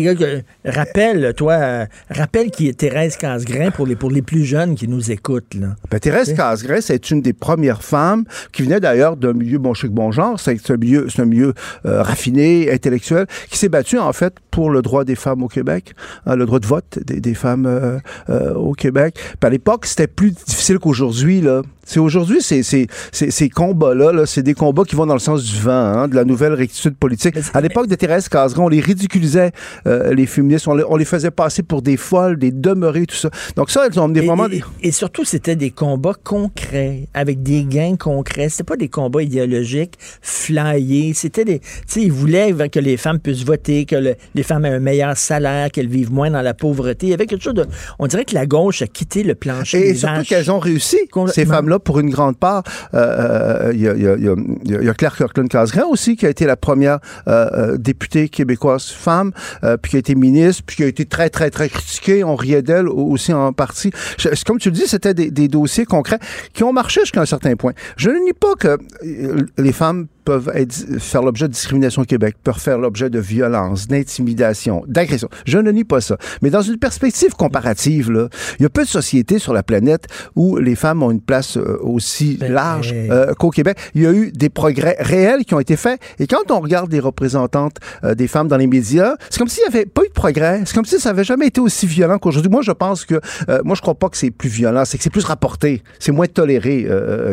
rappelle, toi, euh, rappelle qui est Thérèse Casgrain pour les, pour les plus jeunes qui nous écoutent. Là. Ben, Thérèse Casgrain, c'est une des premières femmes qui venait d'ailleurs d'un milieu bon chic, bon genre. C'est un milieu, un milieu euh, raffiné, intellectuel, qui s'est battue, en fait, pour le droit des femmes au Québec, hein, le droit de vote des, des femmes euh, euh, au Québec. Puis à l'époque, c'était plus difficile qu'aujourd'hui. Là. C'est aujourd'hui, c'est, c'est, c'est- ces combats-là, là, c'est des combats qui vont dans le sens du vent, hein, de la nouvelle rectitude politique. À l'époque de Thérèse Caseron, on les ridiculisait, euh, les féministes, on les, on les faisait passer pour des folles, des demeurées, tout ça. Donc ça, elles ont Et, vraiment et- des... et surtout, c'était des combats concrets, avec des gains concrets. C'était pas des combats idéologiques, flyés. C'était des. Tu sais, ils voulaient que les femmes puissent voter, que le- les femmes aient un meilleur salaire, qu'elles vivent moins dans la pauvreté. Il y avait quelque chose de. On dirait que la gauche a quitté le plancher. Et des surtout qu'elles ont réussi, ces femmes-là, pour une grande part. Euh, euh, Il y, a, il y y y a- Claire Kirkland-Casgrain aussi, qui a été la première euh, euh, députée québécoise femme, euh, puis qui a été ministre, puis qui a été très, très, très critiquée. On riait d'elle au- aussi en partie. Je- Comme tu le dis, c'était des, des dossiers concrets qui ont marché jusqu'à un certain point. Je ne nie pas que euh, les femmes peuvent être, faire l'objet de discrimination au Québec, peuvent faire l'objet de violence, d'intimidation, d'agression. Je ne nie pas ça. Mais dans une perspective comparative, là, il y a peu de sociétés sur la planète où les femmes ont une place euh, aussi Ben, large hey. euh, qu'au Québec. Il y a eu des progrès réels qui ont été faits. Et quand on regarde les représentantes euh, des femmes dans les médias, c'est comme s'il n'y avait pas eu de progrès. C'est comme si ça n'avait jamais été aussi violent qu'aujourd'hui. Moi, je pense que, euh, moi, je crois pas que c'est plus violent, c'est que c'est plus rapporté. C'est moins toléré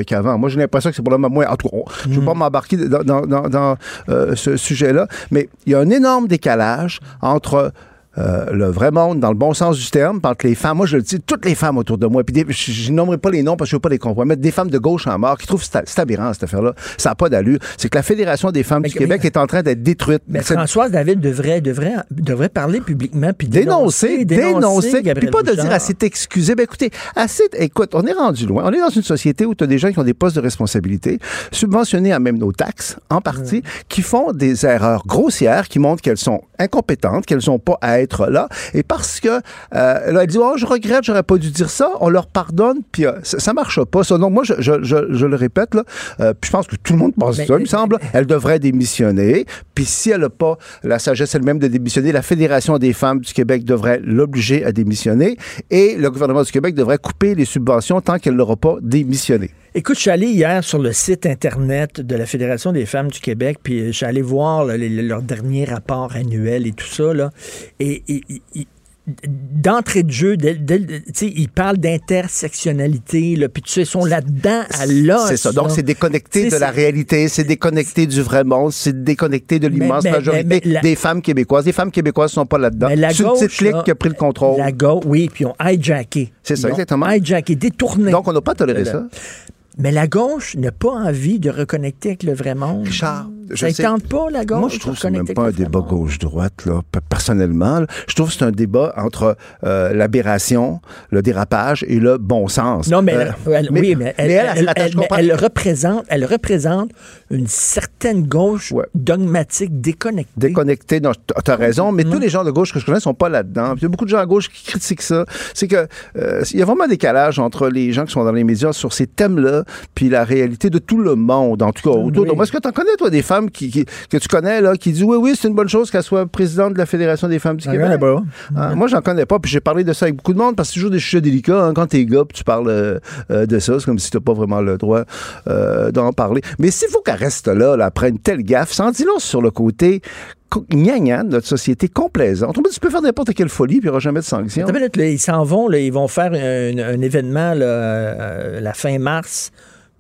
qu'avant. Moi, j'ai l'impression que c'est probablement moins. En tout cas, je ne veux pas m'embarquer dans, euh, ce sujet-là, mais il y a un énorme décalage entre euh, le vrai monde, dans le bon sens du terme, entre les femmes, moi je le dis, toutes les femmes autour de moi, puis des- je, je nommerai pas les noms parce que je veux pas les compromettre, des femmes de gauche en mort qui trouvent c'est c'est aberrant cette affaire-là, ça n'a pas d'allure. C'est que la Fédération des femmes Mais du que- Québec est en train d'être détruite. Mais Françoise David devrait, devrait, devrait parler publiquement puis dénoncer, dénoncer, puis Gabriel pas de dire Bouchard. assez t'excuser. Ben écoutez, assez, écoute, on est rendu loin. On est dans une société où tu as des gens qui ont des postes de responsabilité, subventionnés à même nos taxes, en partie, qui font des erreurs grossières, qui montrent qu'elles sont incompétentes, qu'elles n'ont pas à être là. Et parce que, euh, là, elle dit, oh, je regrette, j'aurais pas dû dire ça, on leur pardonne, puis euh, ça, ça marche pas. Ça. Donc, moi, je, je, je, je le répète, là, euh, puis je pense que tout le monde pense Mais- ça, il me semble. Elle devrait démissionner. Puis si elle n'a pas la sagesse elle-même de démissionner, la Fédération des femmes du Québec devrait l'obliger à démissionner. Et le gouvernement du Québec devrait couper les subventions tant qu'elle n'aura pas démissionné. Écoute, je suis allé hier sur le site Internet de la Fédération des femmes du Québec, puis je suis allé voir leur dernier rapport annuel et tout ça. Là, et- et- d'entrée de jeu, ils parlent d'intersectionnalité, puis tu sais, ils sont là-dedans à l'os. C'est ça. Donc, c'est déconnecté de la réalité, c'est déconnecté du vrai monde, c'est déconnecté de l'immense majorité mais- mais la- des femmes québécoises. Les femmes québécoises sont pas là-dedans. C'est une clique qui a pris le contrôle. La gauche, oui, puis ils ont hijacké. C'est ça, Ils ont exactement. Hijacké, détourné. Donc, on n'a pas toléré Le- ça. Mais la gauche n'a pas envie de reconnecter avec le vrai monde. Richard, je ça ne pas, la gauche, Moi, je trouve que c'est reconnecter même pas un débat gauche-droite, là. Personnellement, là, je trouve que c'est un débat entre euh, l'aberration, le dérapage et le bon sens. Non, mais, Euh, elle- oui, mais elle, représente, elle représente une certaine gauche Ouais. dogmatique déconnectée. déconnecté. Non, t- t'as raison, mais tous les gens de gauche que je connais sont pas là-dedans. Il y a beaucoup de gens à gauche qui critiquent ça. C'est que euh, il y a vraiment un décalage entre les gens qui sont dans les médias sur ces thèmes-là, puis la réalité de tout le monde, en tout cas autour. Oui. de moi. Est-ce que tu en connais, toi, des femmes qui, qui- que tu connais, là, qui disent oui, oui, c'est une bonne chose qu'elle soit présidente de la Fédération des femmes du Ah, Québec? il y en a pas. Hein, Moi, j'en connais pas, puis j'ai parlé de ça avec beaucoup de monde parce que c'est toujours des sujets délicats. hein. Quand t'es gars, puis tu parles euh, euh, de ça, c'est comme si t'as pas vraiment le droit euh, d'en parler. Mais s'il faut qu'elle reste là, là, après une telle gaffe, sans long sur le côté gnangnan de notre société complaisante. On dit, tu peux faire n'importe quelle folie, puis il n'y aura jamais de sanction. Attends une minute, là, ils s'en vont, là, ils vont faire un, un événement là, euh, la fin mars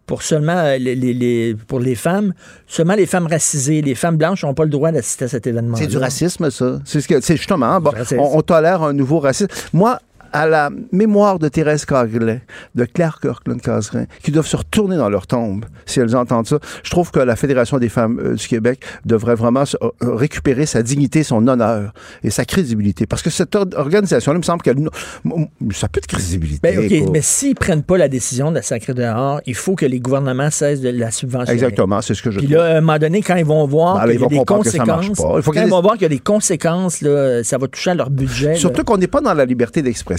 pour seulement euh, les, les- les- pour les femmes, seulement les femmes racisées, les femmes blanches n'ont pas le droit d'assister à cet événement. C'est du racisme, ça. C'est ce que, c'est justement, bon, on, on tolère un nouveau racisme. Moi, à la mémoire de Thérèse Carglet, de Claire Kirkland-Casgrain, qui doivent se retourner dans leur tombe si elles entendent ça. Je trouve que la Fédération des femmes euh, du Québec devrait vraiment se- euh, récupérer sa dignité, son honneur et sa crédibilité. Parce que cette or- organisation-là, il me semble qu'elle... Ça plus de crédibilité. Ben, OK, quoi. mais s'ils prennent pas la décision de la sacrer dehors, il faut que les gouvernements cessent de la subventionner. Exactement, c'est ce que je Puis là, à un moment donné, quand ils vont voir Ben qu'il y a des conséquences. Il faut quand ils vont voir qu'il y a des conséquences, là, ça va toucher à leur budget. Surtout qu'on n'est pas dans la liberté d'expression.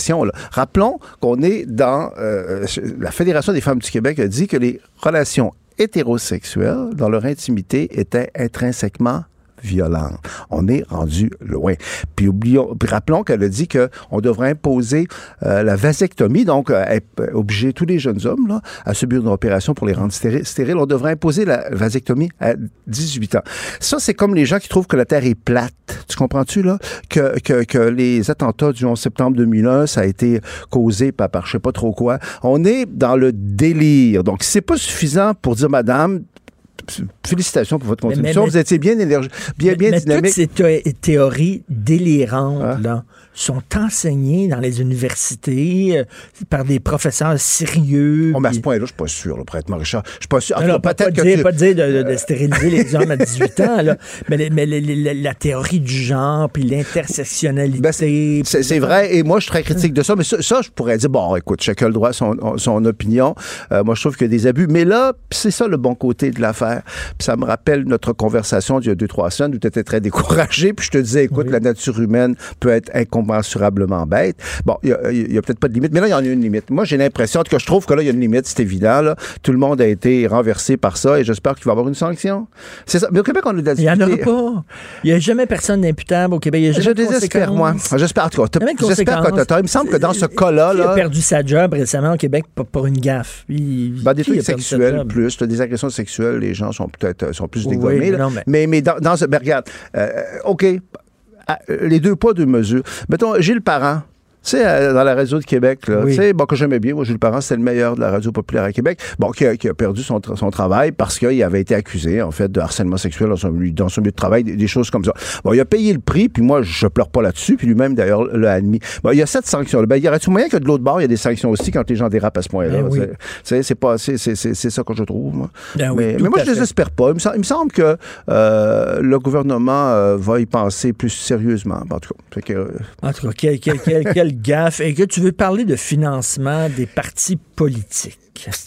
Rappelons qu'on est dans... euh, la Fédération des femmes du Québec a dit que les relations hétérosexuelles, dans leur intimité, étaient intrinsèquement violente. On est rendu loin. Puis oublions, puis rappelons qu'elle a dit que on devrait imposer euh, la vasectomie, donc euh, obliger tous les jeunes hommes là, à subir une opération pour les rendre stériles. On devrait imposer la vasectomie à 18 ans. Ça, c'est comme les gens qui trouvent que la Terre est plate. Tu comprends-tu là? Que, que, que les attentats du 11 septembre 2001, ça a été causé par, par je sais pas trop quoi. On est dans le délire. Donc, c'est pas suffisant pour dire, madame, félicitations pour votre contribution. Vous étiez bien énergique, bien, bien mais dynamique. Toutes ces théories délirantes, ah. là, sont enseignées dans les universités euh, par des professeurs sérieux. Oh, mais à ce point-là, je suis pas sûr, le prêtre Richard. Je suis pas sûr. Non, pas, pas, dire, pas dire de, de, stériliser les hommes à 18 ans, là, mais, mais la, théorie du genre, puis l'intersectionnalité. Ben, c'est vrai, et moi, je suis très critique de ça, mais ça, je pourrais dire, bon, écoute, chacun a le droit à son, son opinion. Euh, moi, je trouve qu'il y a des abus. Mais là, c'est ça le bon côté de l'affaire. ça me rappelle notre conversation d'il y a deux, trois semaines où tu étais très découragé, puis je te disais, écoute, la nature humaine peut être incomplète incommensurablement bête. Bon, il n'y a, peut-être pas de limite, mais là, il y en a une limite. Moi, j'ai l'impression que je trouve que là, il y a une limite, c'est évident. Là. Tout le monde a été renversé par ça et j'espère qu'il va y avoir une sanction. C'est ça. Mais au Québec, on a de Il n'y en aura pas. Il n'y a jamais personne d'imputable au Québec. Il y a jamais je désespère, moi. J'espère. En tout cas, j'espère que Il me semble que dans ce cas-là. Il a perdu sa job récemment au Québec pour, une gaffe? Ben, des trucs sexuels plus. Des agressions sexuelles, les gens sont peut-être sont plus dégommés. mais, mais, dans, ce. Ben, regarde, euh, OK, ah, les deux poids, deux mesures. Mettons, Gilles Parent, tu sais, euh, dans la radio de Québec, là, tu sais, bon, que j'aimais bien, moi, Jules Parent, c'était le meilleur de la radio populaire à Québec, bon, qui a, perdu son, son travail parce qu'il avait été accusé, en fait, de harcèlement sexuel dans son, dans son milieu de travail, des, choses comme ça. Bon, il a payé le prix, puis moi, je pleure pas là-dessus, puis lui-même, d'ailleurs, l'a admis. Bon, il y a cette sanction. Ben, il y aurait-il moyen que de l'autre bord, il y a des sanctions aussi quand les gens dérapent à ce point-là? Ben c'est pas, c'est ça que je trouve, moi. Ben mais, moi, je désespère pas. Il me, semble que euh, le gouvernement euh, va y penser plus sérieusement, en tout cas. Que, en tout cas, quel, quel, quel gaffe. Et que tu veux parler de financement des partis politiques?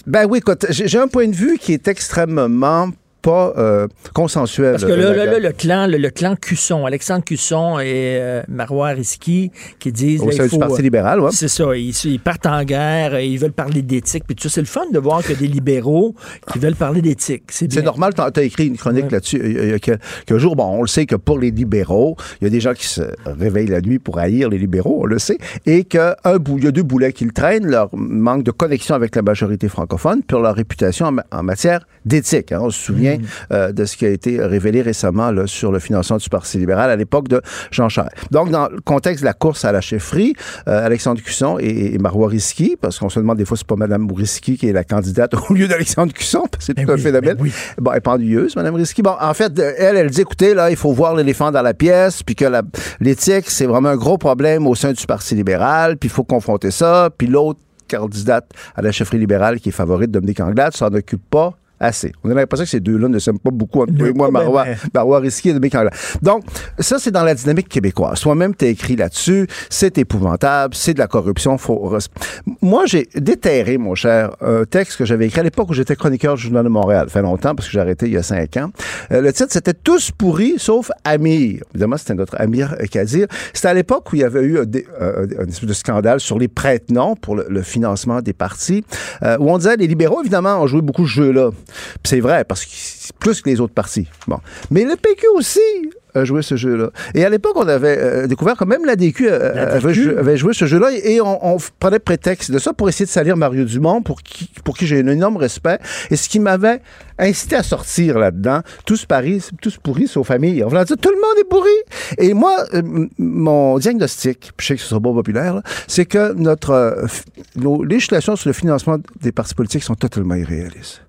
Ben oui, écoute, j'ai un point de vue qui est extrêmement pas euh, consensuel. Parce que là, là, le clan, le, clan Cusson, Alexandre Cusson et euh, Marois Risky, qui disent... Au sein du Parti libéral, oui. C'est ça. Ils, partent en guerre, ils veulent parler d'éthique. Puis tout ça, c'est le fun de voir qu'il y a des libéraux qui veulent parler d'éthique. C'est normal. Tu as, écrit une chronique là-dessus il y a quelques jours. Bon, on le sait que pour les libéraux, il y a des gens qui se réveillent la nuit pour haïr les libéraux, on le sait, et qu'il y a deux boulets qu'ils traînent, leur manque de connexion avec la majorité francophone, puis leur réputation en, matière d'éthique. Hein. On se souvient euh, de ce qui a été révélé récemment là, sur le financement du Parti libéral à l'époque de Jean Charest. Donc, dans le contexte de la course à la chefferie, euh, Alexandre Cusson et, Marois Risky, parce qu'on se demande des fois c'est pas Mme Risky qui est la candidate au lieu d'Alexandre Cusson, c'est tout ben un phénomène. Ben bon, elle est pendieuse, Mme Risky. Bon, en fait, elle, elle dit, écoutez, là, il faut voir l'éléphant dans la pièce, puis que l'éthique, c'est vraiment un gros problème au sein du Parti libéral, puis il faut confronter ça, puis l'autre candidate à la chefferie libérale qui est favorite, Dominique Anglade, s'en occupe pas assez. On a l'impression que ces deux-là ne s'aiment pas beaucoup entre moi et moi, Marois, Risky et Dominique Donc, ça, c'est dans la dynamique québécoise. Toi-même, tu écrit là-dessus. C'est épouvantable. C'est de la corruption. Faut... Moi, j'ai déterré, mon cher, un texte que j'avais écrit à l'époque où j'étais chroniqueur du Journal de Montréal. Ça fait longtemps parce que j'ai arrêté il y a cinq ans. Euh, le titre, c'était Tous pourris sauf Amir. Évidemment, c'était notre Amir Kadir. C'était à l'époque où il y avait eu un, espèce de scandale sur les prête-noms pour le, financement des partis, euh, où on disait les libéraux, évidemment, ont joué beaucoup ce jeu-là c'est vrai, parce que plus que les autres partis. Bon. Mais le PQ aussi a joué ce jeu-là. Et à l'époque, on avait euh, découvert que même la DQ, euh, Avait, joué, ce jeu-là et on, prenait prétexte de ça pour essayer de salir Mario Dumont, pour qui, pour qui j'ai un énorme respect. Et ce qui m'avait incité à sortir là-dedans, tous Paris, tous pourris, sauf famille. On voulait dire, tout le monde est pourri. Et moi, euh, mon diagnostic, je sais que ce sera pas populaire, c'est que notre, nos législations sur le financement des partis politiques sont totalement irréalistes.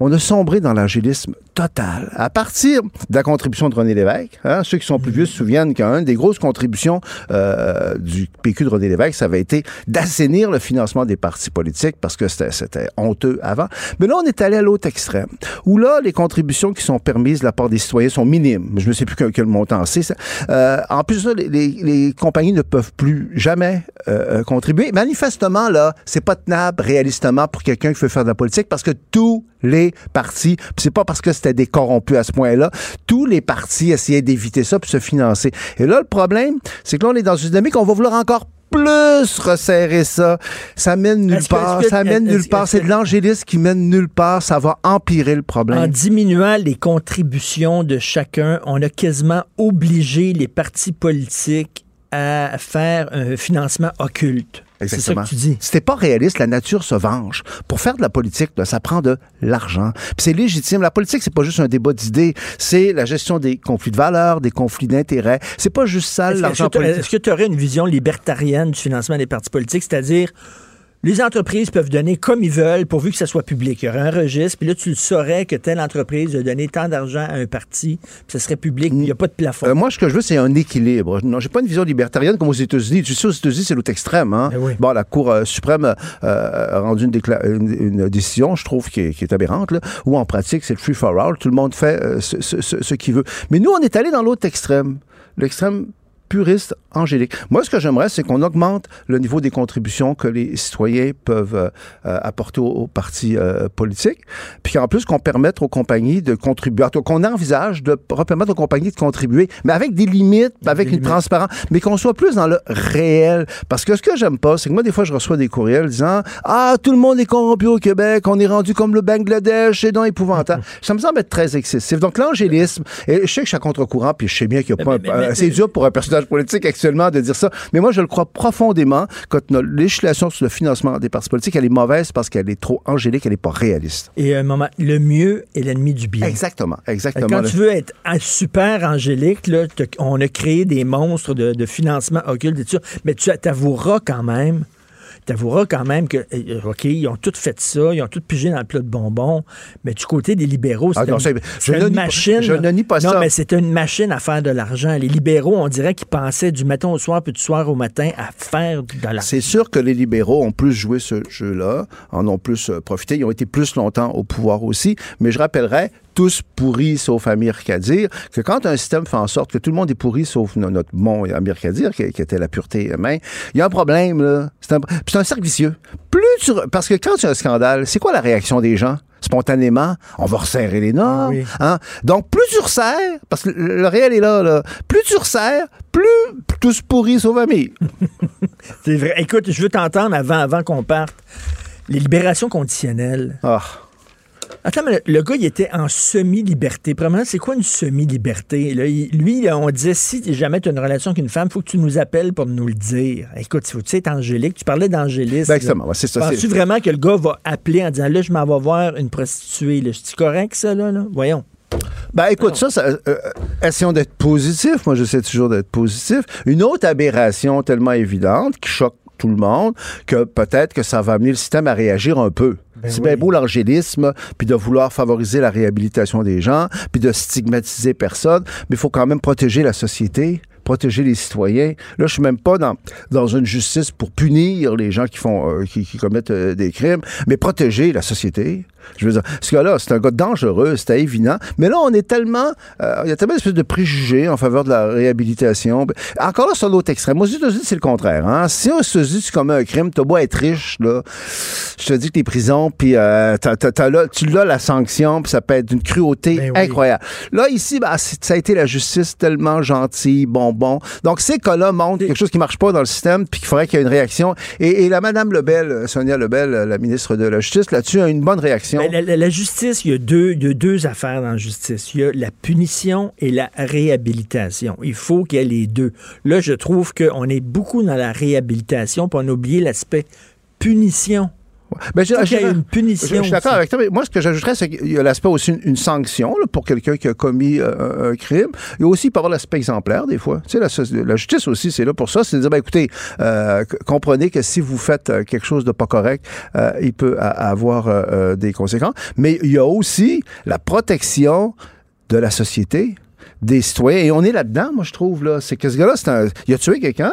On a sombré dans l'angélisme total. À partir de la contribution de René Lévesque, hein, ceux qui sont plus vieux se souviennent qu'une des grosses contributions euh, du PQ de René Lévesque, ça avait été d'assainir le financement des partis politiques parce que c'était honteux avant. Mais là, on est allé à l'autre extrême, où là, les contributions qui sont permises de la part des citoyens sont minimes. Je ne sais plus quel, montant c'est. Euh, en plus, les, les, compagnies ne peuvent plus jamais euh, contribuer. Manifestement, là, c'est pas tenable réalistement pour quelqu'un qui veut faire de la politique parce que tout les partis. c'est pas parce que c'était des corrompus à ce point-là. Tous les partis essayaient d'éviter ça pour se financer. Et là, le problème, c'est que là, on est dans une dynamique, on va vouloir encore plus resserrer ça. Ça mène nulle part. que- ça mène nulle part. C'est de l'angélisme qui mène nulle part. Ça va empirer le En problème. diminuant les contributions de chacun, on a quasiment obligé les partis politiques à faire un financement occulte. C'est ça Exactement. que tu dis. C'était pas réaliste, la nature se venge. Pour faire de la politique, là, ça prend de l'argent. Puis c'est légitime. La politique, c'est pas juste un débat d'idées, c'est la gestion des conflits de valeurs, des conflits d'intérêts. C'est pas juste ça, l'argent que- politique. est-ce que tu aurais une vision libertarienne du financement des partis politiques, c'est-à-dire les entreprises peuvent donner comme ils veulent pourvu que ça soit public. Il y aurait un registre, puis là, tu le saurais que telle entreprise a donné tant d'argent à un parti, puis ça serait public, il n'y a pas de plafond. Euh, moi, ce que je veux, c'est un équilibre. Non, j'ai pas une vision libertarienne comme aux États-Unis. Tu sais, aux États-Unis, c'est l'autre extrême. Hein? Ben oui. Bon, la Cour euh, suprême euh, a rendu une, une- une décision, je trouve, qui est, qui est aberrante, là, où en pratique, c'est le free for all. Tout le monde fait ce, ce- ce- ce qu'il veut. Mais nous, on est allé dans l'autre extrême. L'extrême puriste angélique. Moi, ce que j'aimerais, c'est qu'on augmente le niveau des contributions que les citoyens peuvent euh, apporter aux, aux partis euh, politiques, puis qu'en plus, qu'on permette aux compagnies de contribuer, en qu'on envisage de permettre aux compagnies de contribuer, mais avec des limites, avec une limites. transparence, mais qu'on soit plus dans le réel. Parce que ce que j'aime pas, c'est que moi, des fois, je reçois des courriels disant Ah, tout le monde est corrompu au Québec, on est rendu comme le Bangladesh, c'est donc épouvantable. Ça me semble être très excessif. Donc, l'angélisme, et je sais que je suis à contre-courant, puis je sais bien qu'il n'y a pas Mais- un- mais- mais- c'est dur pour un personnage politique actuellement de dire ça. Mais moi, je le crois profondément que notre législation sur le financement des partis politiques, elle est mauvaise parce qu'elle est trop angélique, elle n'est pas réaliste. Et un moment, le mieux est l'ennemi du bien. Exactement, exactement. Quand tu veux être super angélique, là, on a créé des monstres de, de financement occulte et tout ça, mais tu avoueras quand même, t'avoueras quand même que, euh, OK, ils ont tout fait ça, ils ont tout pigé dans le plat de bonbons, mais du côté des libéraux, c'est Ah une, je pas- machine. je ne nie pas non, ça. mais c'est une machine à faire de l'argent. Les libéraux, on dirait qu'ils pensaient du matin au soir puis du soir au matin à faire de l'argent. C'est sûr que les libéraux ont plus joué ce jeu-là, en ont plus euh, profité. Ils ont été plus longtemps au pouvoir aussi. Mais je rappellerai, tous pourris sauf Amir Kadir, que quand un système fait en sorte que tout le monde est pourri sauf no- notre bon Amir Kadir, qui, qui était la pureté humaine, il y a un problème, là. C'est un, puis c'est un cercle vicieux. Plus tu, parce que quand il y a un scandale, c'est quoi la réaction des gens? Spontanément, on va resserrer les normes. Oui. hein? Donc, plus tu resserres, parce que le réel est là, là, plus tu resserres, plus tous pourris sauf Amir. C'est vrai. Écoute, je veux t'entendre avant, avant qu'on parte. Les libérations conditionnelles. Ah. Attends, mais le, le gars, il était en semi-liberté. Premièrement, c'est quoi une semi-liberté? lui, là, on disait, si jamais tu as une relation avec une femme, il faut que tu nous appelles pour nous le dire. Écoute, il faut tu sais, angélique. Tu parlais d'angélisme. Ben, exactement, ouais, c'est ça, Penses-tu vraiment que le gars va appeler en disant, là, je m'en vais voir une prostituée. là? C'est-tu correct, ça, là? là? Voyons. Ben écoute, ça, ça euh, essayons d'être positif. Moi, j'essaie toujours d'être positif. Une autre aberration tellement évidente qui choque tout le monde que peut-être que ça va amener le système à réagir un peu. C'est bien beau l'angélisme, puis de vouloir favoriser la réhabilitation des gens, puis de stigmatiser personne, mais il faut quand même protéger la société protéger les citoyens. Là, je suis même pas dans, dans une justice pour punir les gens qui font euh, qui, qui commettent euh, des crimes, mais protéger la société. Je veux dire, ce gars-là, c'est un gars dangereux, c'était évident. Mais là, on est tellement, euh, il y a tellement d'espèces de préjugés en faveur de la réhabilitation. Encore là, sur l'autre extrême. Aux États-Unis, c'est le contraire. Hein? Si aux États-Unis, tu commets un crime, t'as beau être riche, là, je te dis que t'es prison, puis euh, tu l'as la sanction, puis ça peut être d'une cruauté Ben oui. incroyable. Là, ici, ben, c'est- ça a été la justice tellement gentille, bonbon. Donc, ces cas-là montrent quelque chose qui marche pas dans le système, puis qu'il faudrait qu'il y ait une réaction. Et, et la Madame Lebel, euh, Sonia Lebel, euh, la ministre de la Justice, là-dessus, a une bonne réaction. Ben, la, justice, il y, a deux, il y a deux affaires dans la justice. Il y a la punition et la réhabilitation. Il faut qu'il y ait les deux. Là, je trouve qu'on est beaucoup dans la réhabilitation, puis on a oublié l'aspect punition. Ben, je- qu'il y je- une punition Je, suis d'accord avec toi, mais moi, ce que j'ajouterais, c'est qu'il y a l'aspect aussi une, une sanction là, pour quelqu'un qui a commis euh, un, crime. Il y a aussi, il avoir l'aspect exemplaire, des fois. Tu sais, la, justice aussi, c'est là pour ça. C'est de dire, ben, écoutez, euh, comprenez que si vous faites euh, quelque chose de pas correct, euh, il peut a- avoir des conséquences. Mais il y a aussi la protection de la société, des citoyens. Et on est là-dedans, moi, je trouve. là. C'est que ce gars-là, c'est un... il a tué quelqu'un.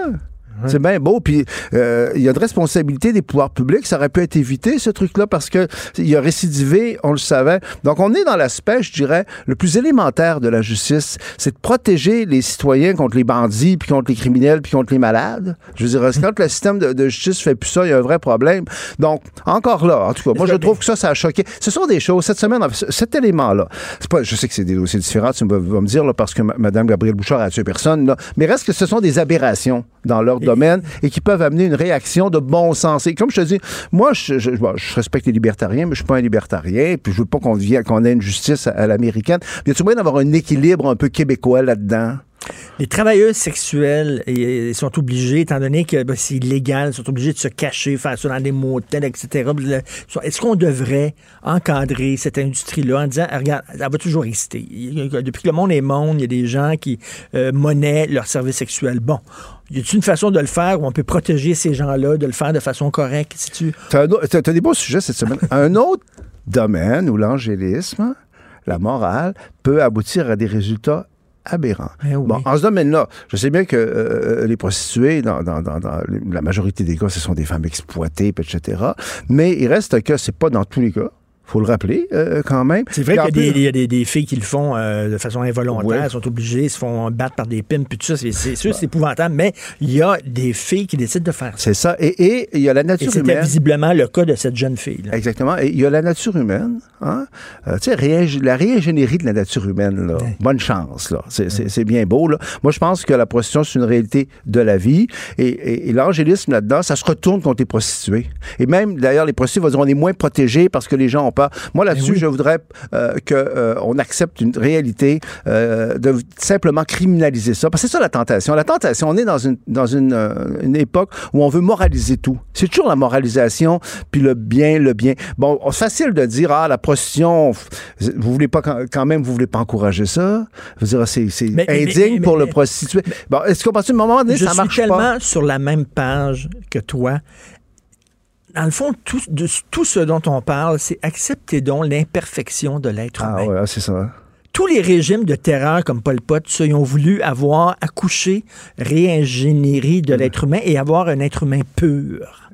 C'est bien beau. Puis euh, il y a de responsabilité des pouvoirs publics. Ça aurait pu être évité, ce truc-là, parce que il a récidivé, on le savait. Donc, on est dans l'aspect, je dirais, le plus élémentaire de la justice. C'est de protéger les citoyens contre les bandits, puis contre les criminels, puis contre les malades. Je veux dire, quand le système de, de justice fait plus ça, il y a un vrai problème. Donc, encore là, en tout cas, moi, je trouve que ça, ça a choqué. Ce sont des choses, cette semaine, cet élément-là, pas, je sais que c'est des dossiers différents, tu vas me dire, là, parce que Mme Gabrielle Bouchard a tué personne, là, mais reste que ce sont des aberrations dans l'ordre et qui peuvent amener une réaction de bon sens. Et comme je te dis, moi, je, respecte les libertariens, mais je suis pas un libertarien, puis je veux pas qu'on qu'on ait une justice à, à l'américaine. Mais tu moyen d'avoir un équilibre un peu québécois là-dedans? Les travailleuses sexuelles ils sont obligés, étant donné que ben, c'est illégal, ils sont obligés de se cacher, faire ça dans des motels, etc. Est-ce qu'on devrait encadrer cette industrie-là en disant, regarde, elle va toujours exister. Depuis que le monde est monde, il y a des gens qui euh, monnaient leurs services sexuels. Bon, y a-t-il une façon de le faire où on peut protéger ces gens-là, de le faire de façon correcte? Tu... T'as, as, des beaux sujets cette semaine. un autre domaine où l'angélisme, la morale, peut aboutir à des résultats aberrant. Eh oui. Bon, en ce domaine-là, je sais bien que euh, les prostituées, dans, dans, dans, dans, la majorité des cas, ce sont des femmes exploitées, etc. Mais il reste que c'est pas dans tous les cas faut le rappeler euh, quand même. C'est vrai qu'il y, y, a des, des filles qui le font euh, de façon involontaire, ouais. sont obligées, se font battre par des pimps, puis tout ça, c'est sûr, c'est épouvantable, mais il y a des filles qui décident de faire ça. C'est ça, et, et il y a la nature et humaine. visiblement le cas de cette jeune fille. Là. Exactement, et il y a la nature humaine, hein? Euh, tu sais, la réingénierie de la nature humaine, là, ouais. bonne chance, là, c'est ouais. bien beau, là. Moi, je pense que la prostitution, c'est une réalité de la vie, et, et, et l'angélisme là-dedans, ça se retourne contre les prostituées. Et même, d'ailleurs, les prostituées vont dire, on est moins protégés parce que les gens ont Moi, là-dessus, oui. je voudrais euh, qu'on euh, accepte une réalité euh, de simplement criminaliser ça. Parce que c'est ça la tentation. La tentation, on est dans une, dans une, euh, une époque où on veut moraliser tout. C'est toujours la moralisation, puis le bien, le bien. Bon, c'est facile de dire, ah, la prostitution, vous voulez pas quand même, vous voulez pas encourager ça? Je veux dire, c'est indigne mais, pour mais, le prostitué. Bon, est-ce qu'à partir du moment donné, ça marche? Je suis tellement sur la même page que toi dans le fond, tout, de, tout ce dont on parle, c'est accepter donc l'imperfection de l'être ah, humain. Ouais, c'est ça. Tous les régimes de terreur comme Pol Pot, ça, ils ont voulu avoir accouché, réingénierie de l'être humain et avoir un être humain pur.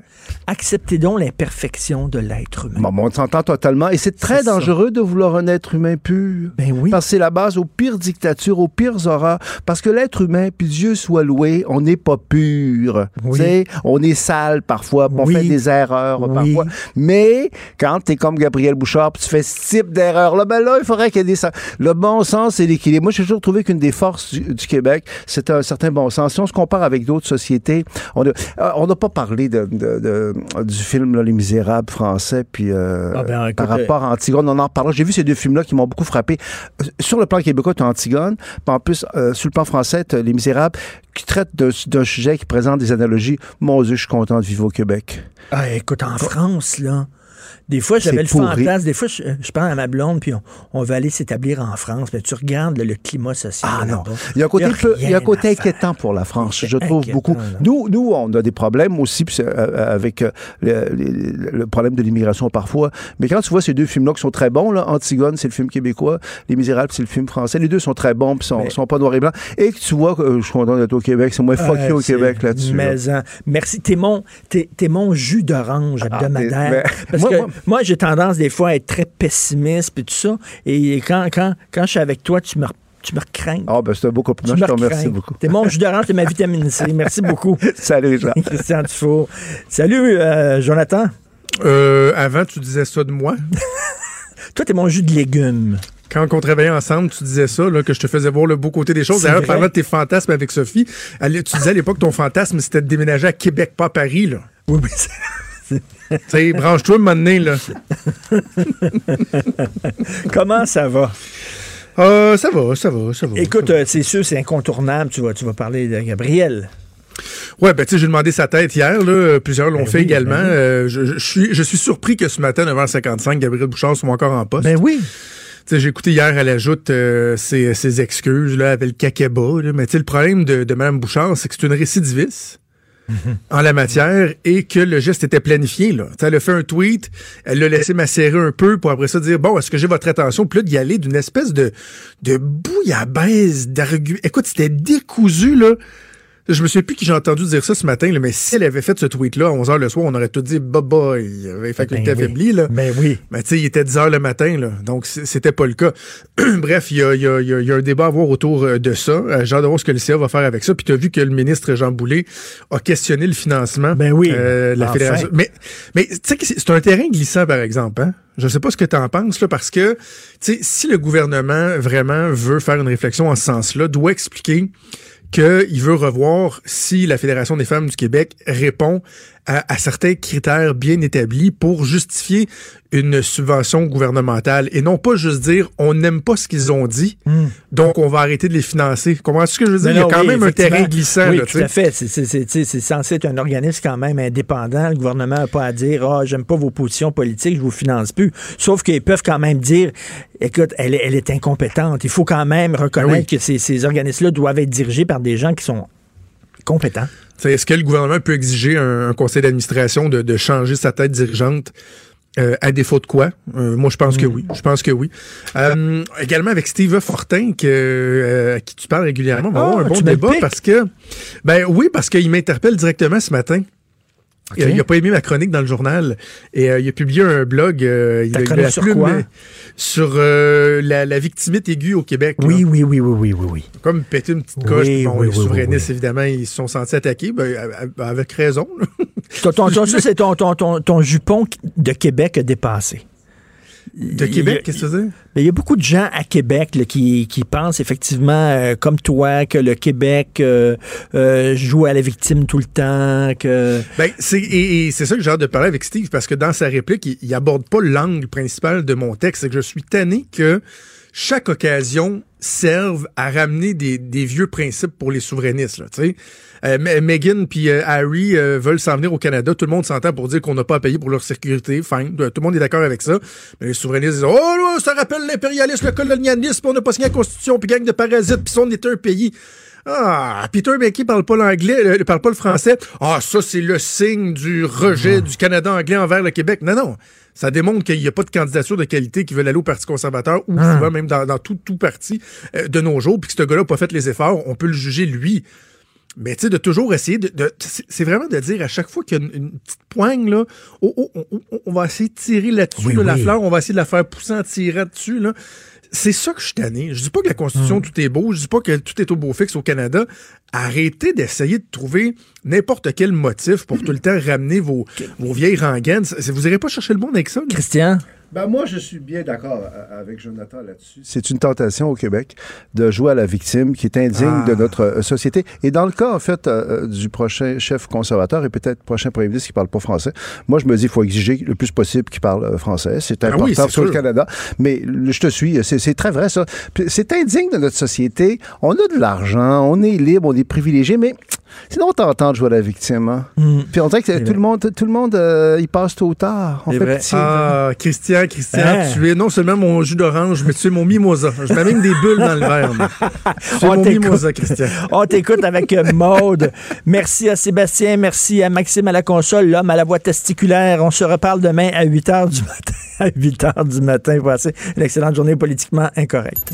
Acceptez donc l'imperfection de l'être humain. Bon, on s'entend totalement. Et c'est très dangereux ça. de vouloir un être humain pur. Ben oui. Parce que c'est la base aux pires dictatures, aux pires horreurs. Parce que l'être humain, puis Dieu soit loué, on n'est pas pur. Oui. sais, on est sale parfois, oui. on fait des erreurs oui. parfois. Mais quand tu es comme Gabriel Bouchard, puis tu fais ce type d'erreur-là, ben là, il faudrait qu'il y ait des... Le bon sens et l'équilibre. Moi, j'ai toujours trouvé qu'une des forces du, du Québec, c'est un certain bon sens. Si on se compare avec d'autres sociétés, on n'a euh, pas parlé de, de, de du film là, Les Misérables français, puis euh, ah ben, écoute, par rapport à Antigone, on en parlera. J'ai vu ces deux films-là qui m'ont beaucoup frappé. Sur le plan québécois, tu as Antigone, puis en plus, euh, sur le plan français, tu Les Misérables, qui traite d'un sujet qui présente des analogies. Mon Dieu, je suis content de vivre au Québec. Ah, écoute, en France, là, des fois, j'avais le fantasme. Des fois, je, je, parle à ma blonde, puis on, on va aller s'établir en France. Mais tu regardes le, le climat social. Ah non. Il y a un côté, peu, il y a un côté inquiétant pour la France, je trouve beaucoup. Nous, nous, on a des problèmes aussi euh, avec euh, le, le, le problème de l'immigration parfois. Mais quand tu vois ces deux films-là qui sont très bons, là, Antigone, c'est le film québécois, Les Misérables, c'est le film français. Les deux sont très bons, puis sont, mais... sont pas noirs et blancs. Et que tu vois que euh, je suis content d'être au Québec, c'est moins euh, fucké au Québec là-dessus. Mais là. merci. T'es mon, es, es mon jus d'orange hebdomadaire. Ah, parce moi, que moi, moi j'ai tendance des fois à être très pessimiste et tout ça. Et quand, quand, quand je suis avec toi, tu me tu me crains. Ah, ben c'est un beau compliment. Je te remercie beaucoup. T'es mon jus d'orange, t'es ma vitamine C. Merci beaucoup. Salut, Jean. Christian Dufault. Salut, euh, Jonathan. Euh, avant, tu disais ça de moi. Toi, t'es mon jus de légumes. Quand on travaillait ensemble, tu disais ça, là, que je te faisais voir le beau côté des choses. D'ailleurs, parlant de tes fantasmes avec Sophie, tu disais à l'époque ton fantasme, c'était de déménager à Québec, pas à Paris. Là. Oui, mais sais, branche-toi maintenant, là. Comment ça va? Euh, ça va, ça va, ça va. Écoute, euh, c'est sûr, c'est incontournable. Tu vas, tu vas parler de Gabriel. Ouais, ben tu sais, j'ai demandé sa tête hier, là. Plusieurs l'ont ben fait oui, également. Ben oui. euh, je, je, suis, je suis surpris que ce matin, 9h55, Gabriel Bouchard soit encore en poste. Ben oui. J'ai écouté hier, elle ajoute euh, ses, ses, excuses là, avec le caqueba. Là, mais le problème de, de Mme Bouchard, c'est que c'est une récidiviste. En la matière et que le geste était planifié. Là. Elle a fait un tweet, elle l'a laissé macérer un peu pour après ça dire bon, est-ce que j'ai votre attention? Puis là, d'y aller d'une espèce de, de bouillabaisse d'arguments. Écoute, c'était décousu, là. Je me souviens plus qui j'ai entendu dire ça ce matin, là, mais si elle avait fait ce tweet-là à 11h le soir, on aurait tout dit baba, il avait faculté ben oui. affaiblie. Là. Ben oui. Mais tu sais, il était 10h le matin, là, donc c'était pas le cas. Bref, il y a, y, a, y a, un débat à voir autour euh, de ça. Euh, j'ai hâte de voir ce que le CA va faire avec ça. Puis tu as vu que le ministre Jean Boulet a questionné le financement ben oui. euh, la enfin. fédération. Mais, mais tu sais c'est un terrain glissant, par exemple. Hein? Je sais pas ce que tu en penses, là, parce que si le gouvernement vraiment veut faire une réflexion en ce sens-là, doit expliquer qu'il veut revoir si la Fédération des femmes du Québec répond à, certains critères bien établis pour justifier une subvention gouvernementale et non pas juste dire on n'aime pas ce qu'ils ont dit, hmm. donc on va arrêter de les financer. Comment ce que je veux dire? Il y a quand même un terrain glissant. Oui, tout à fait. C'est censé être un organisme quand même indépendant. Le gouvernement n'a pas à dire Ah, j'aime pas vos positions politiques, je vous finance plus. Sauf qu'ils peuvent quand même dire Écoute, elle, elle, est incompétente. Il faut quand même reconnaître ben que ces, ces organismes-là doivent être dirigés par des gens qui sont compétents. Est-ce que le gouvernement peut exiger un, conseil d'administration de, changer sa tête dirigeante euh, à défaut de quoi? Euh, moi, je pense que hmm. oui. Je pense que oui. Euh, également avec Steve Fortin, que, à qui tu parles régulièrement, on va avoir un bon débat parce que, ben oui, parce qu'il m'interpelle directement ce matin. Il n'a pas aimé ma chronique dans le journal et euh, il a publié un blog. Euh, il a, sur quoi? Sur euh, la, la, victimite aiguë au Québec. Oui, oui, oui, oui, oui, oui, oui. Comme péter une petite coche. bon, les souverainistes, évidemment, ils se sont sentis attaqués, ben, avec raison. ton, ton, ton, ton, ton jupon de Québec a dépassé. De Québec, qu'est-ce que ça veut dire? Il y a beaucoup de gens à Québec qui, qui, pensent effectivement, euh, comme toi, que le Québec euh, euh, joue à la victime tout le temps. Que... Ben, c'est, et, c'est ça que j'ai hâte de parler avec Steve, parce que dans sa réplique, il, il aborde pas l'angle principal de mon texte. C'est que je suis tanné que chaque occasion serve à ramener des, des vieux principes pour les souverainistes. Là, Meghan puis euh, Harry euh, veulent s'en venir au Canada. Tout le monde s'entend pour dire qu'on n'a pas à payer pour leur sécurité. Fine. Tout le monde est d'accord avec ça. Mais les souverainistes disent Oh, ça rappelle l'impérialisme, le colonialisme, on n'a pas signé la Constitution, puis gang de parasites, puis on est un pays. Ah, Peter McKay parle pas l'anglais, parle pas le français. Ah, ça, c'est le signe du rejet du Canada anglais envers le Québec. Non, non. Ça démontre qu'il n'y a pas de candidature de qualité qui veulent aller au Parti conservateur ou souvent même dans, tout, tout parti de nos jours, puis que ce gars-là n'a pas fait les efforts, on peut le juger lui. Mais tu sais, de toujours essayer de. c'est vraiment de dire à chaque fois qu'il y a une, petite poigne, là, oh, oh, oh, on va essayer de tirer là-dessus, la fleur, on va essayer de la faire pousser en tirant dessus. Là. C'est ça que je suis tanné. Je dis pas que la Constitution, hmm. tout est beau, je dis pas que tout est au beau fixe au Canada. Arrêtez d'essayer de trouver n'importe quel motif pour tout le temps ramener vos, vos vieilles rengaines. Vous n'irez pas chercher le monde avec ça. Christian? Ben moi, je suis bien d'accord avec Jonathan là-dessus. C'est une tentation au Québec de jouer à la victime qui est indigne de ah. notre euh, société. Et dans le cas, en fait, euh, euh, du prochain chef conservateur et peut-être prochain premier ministre qui parle pas français, moi, je me dis qu'il faut exiger le plus possible qu'il parle français. C'est ah important pour le Canada. Mais je te suis, c'est très vrai, ça. C'est indigne de notre société. On a de l'argent, on est libre, on est privilégié, mais Sinon, on t'entend de jouer la victime. Hein? Hmm. Puis on dirait que tout le, monde, tout le monde, il passe tôt ou tard. ah, Christian, Christian, hein? tu es non seulement mon jus d'orange, mais tu es mon mimosa. Je mets même des bulles dans le verre. Tu es mon mimosa, Christian. On t'écoute avec euh, Maude. Merci à Sébastien, merci à Maxime à la console, l'homme à la voix testiculaire. On se reparle demain à 8 h du matin. À 8 h du matin. Voici une excellente journée politiquement incorrecte.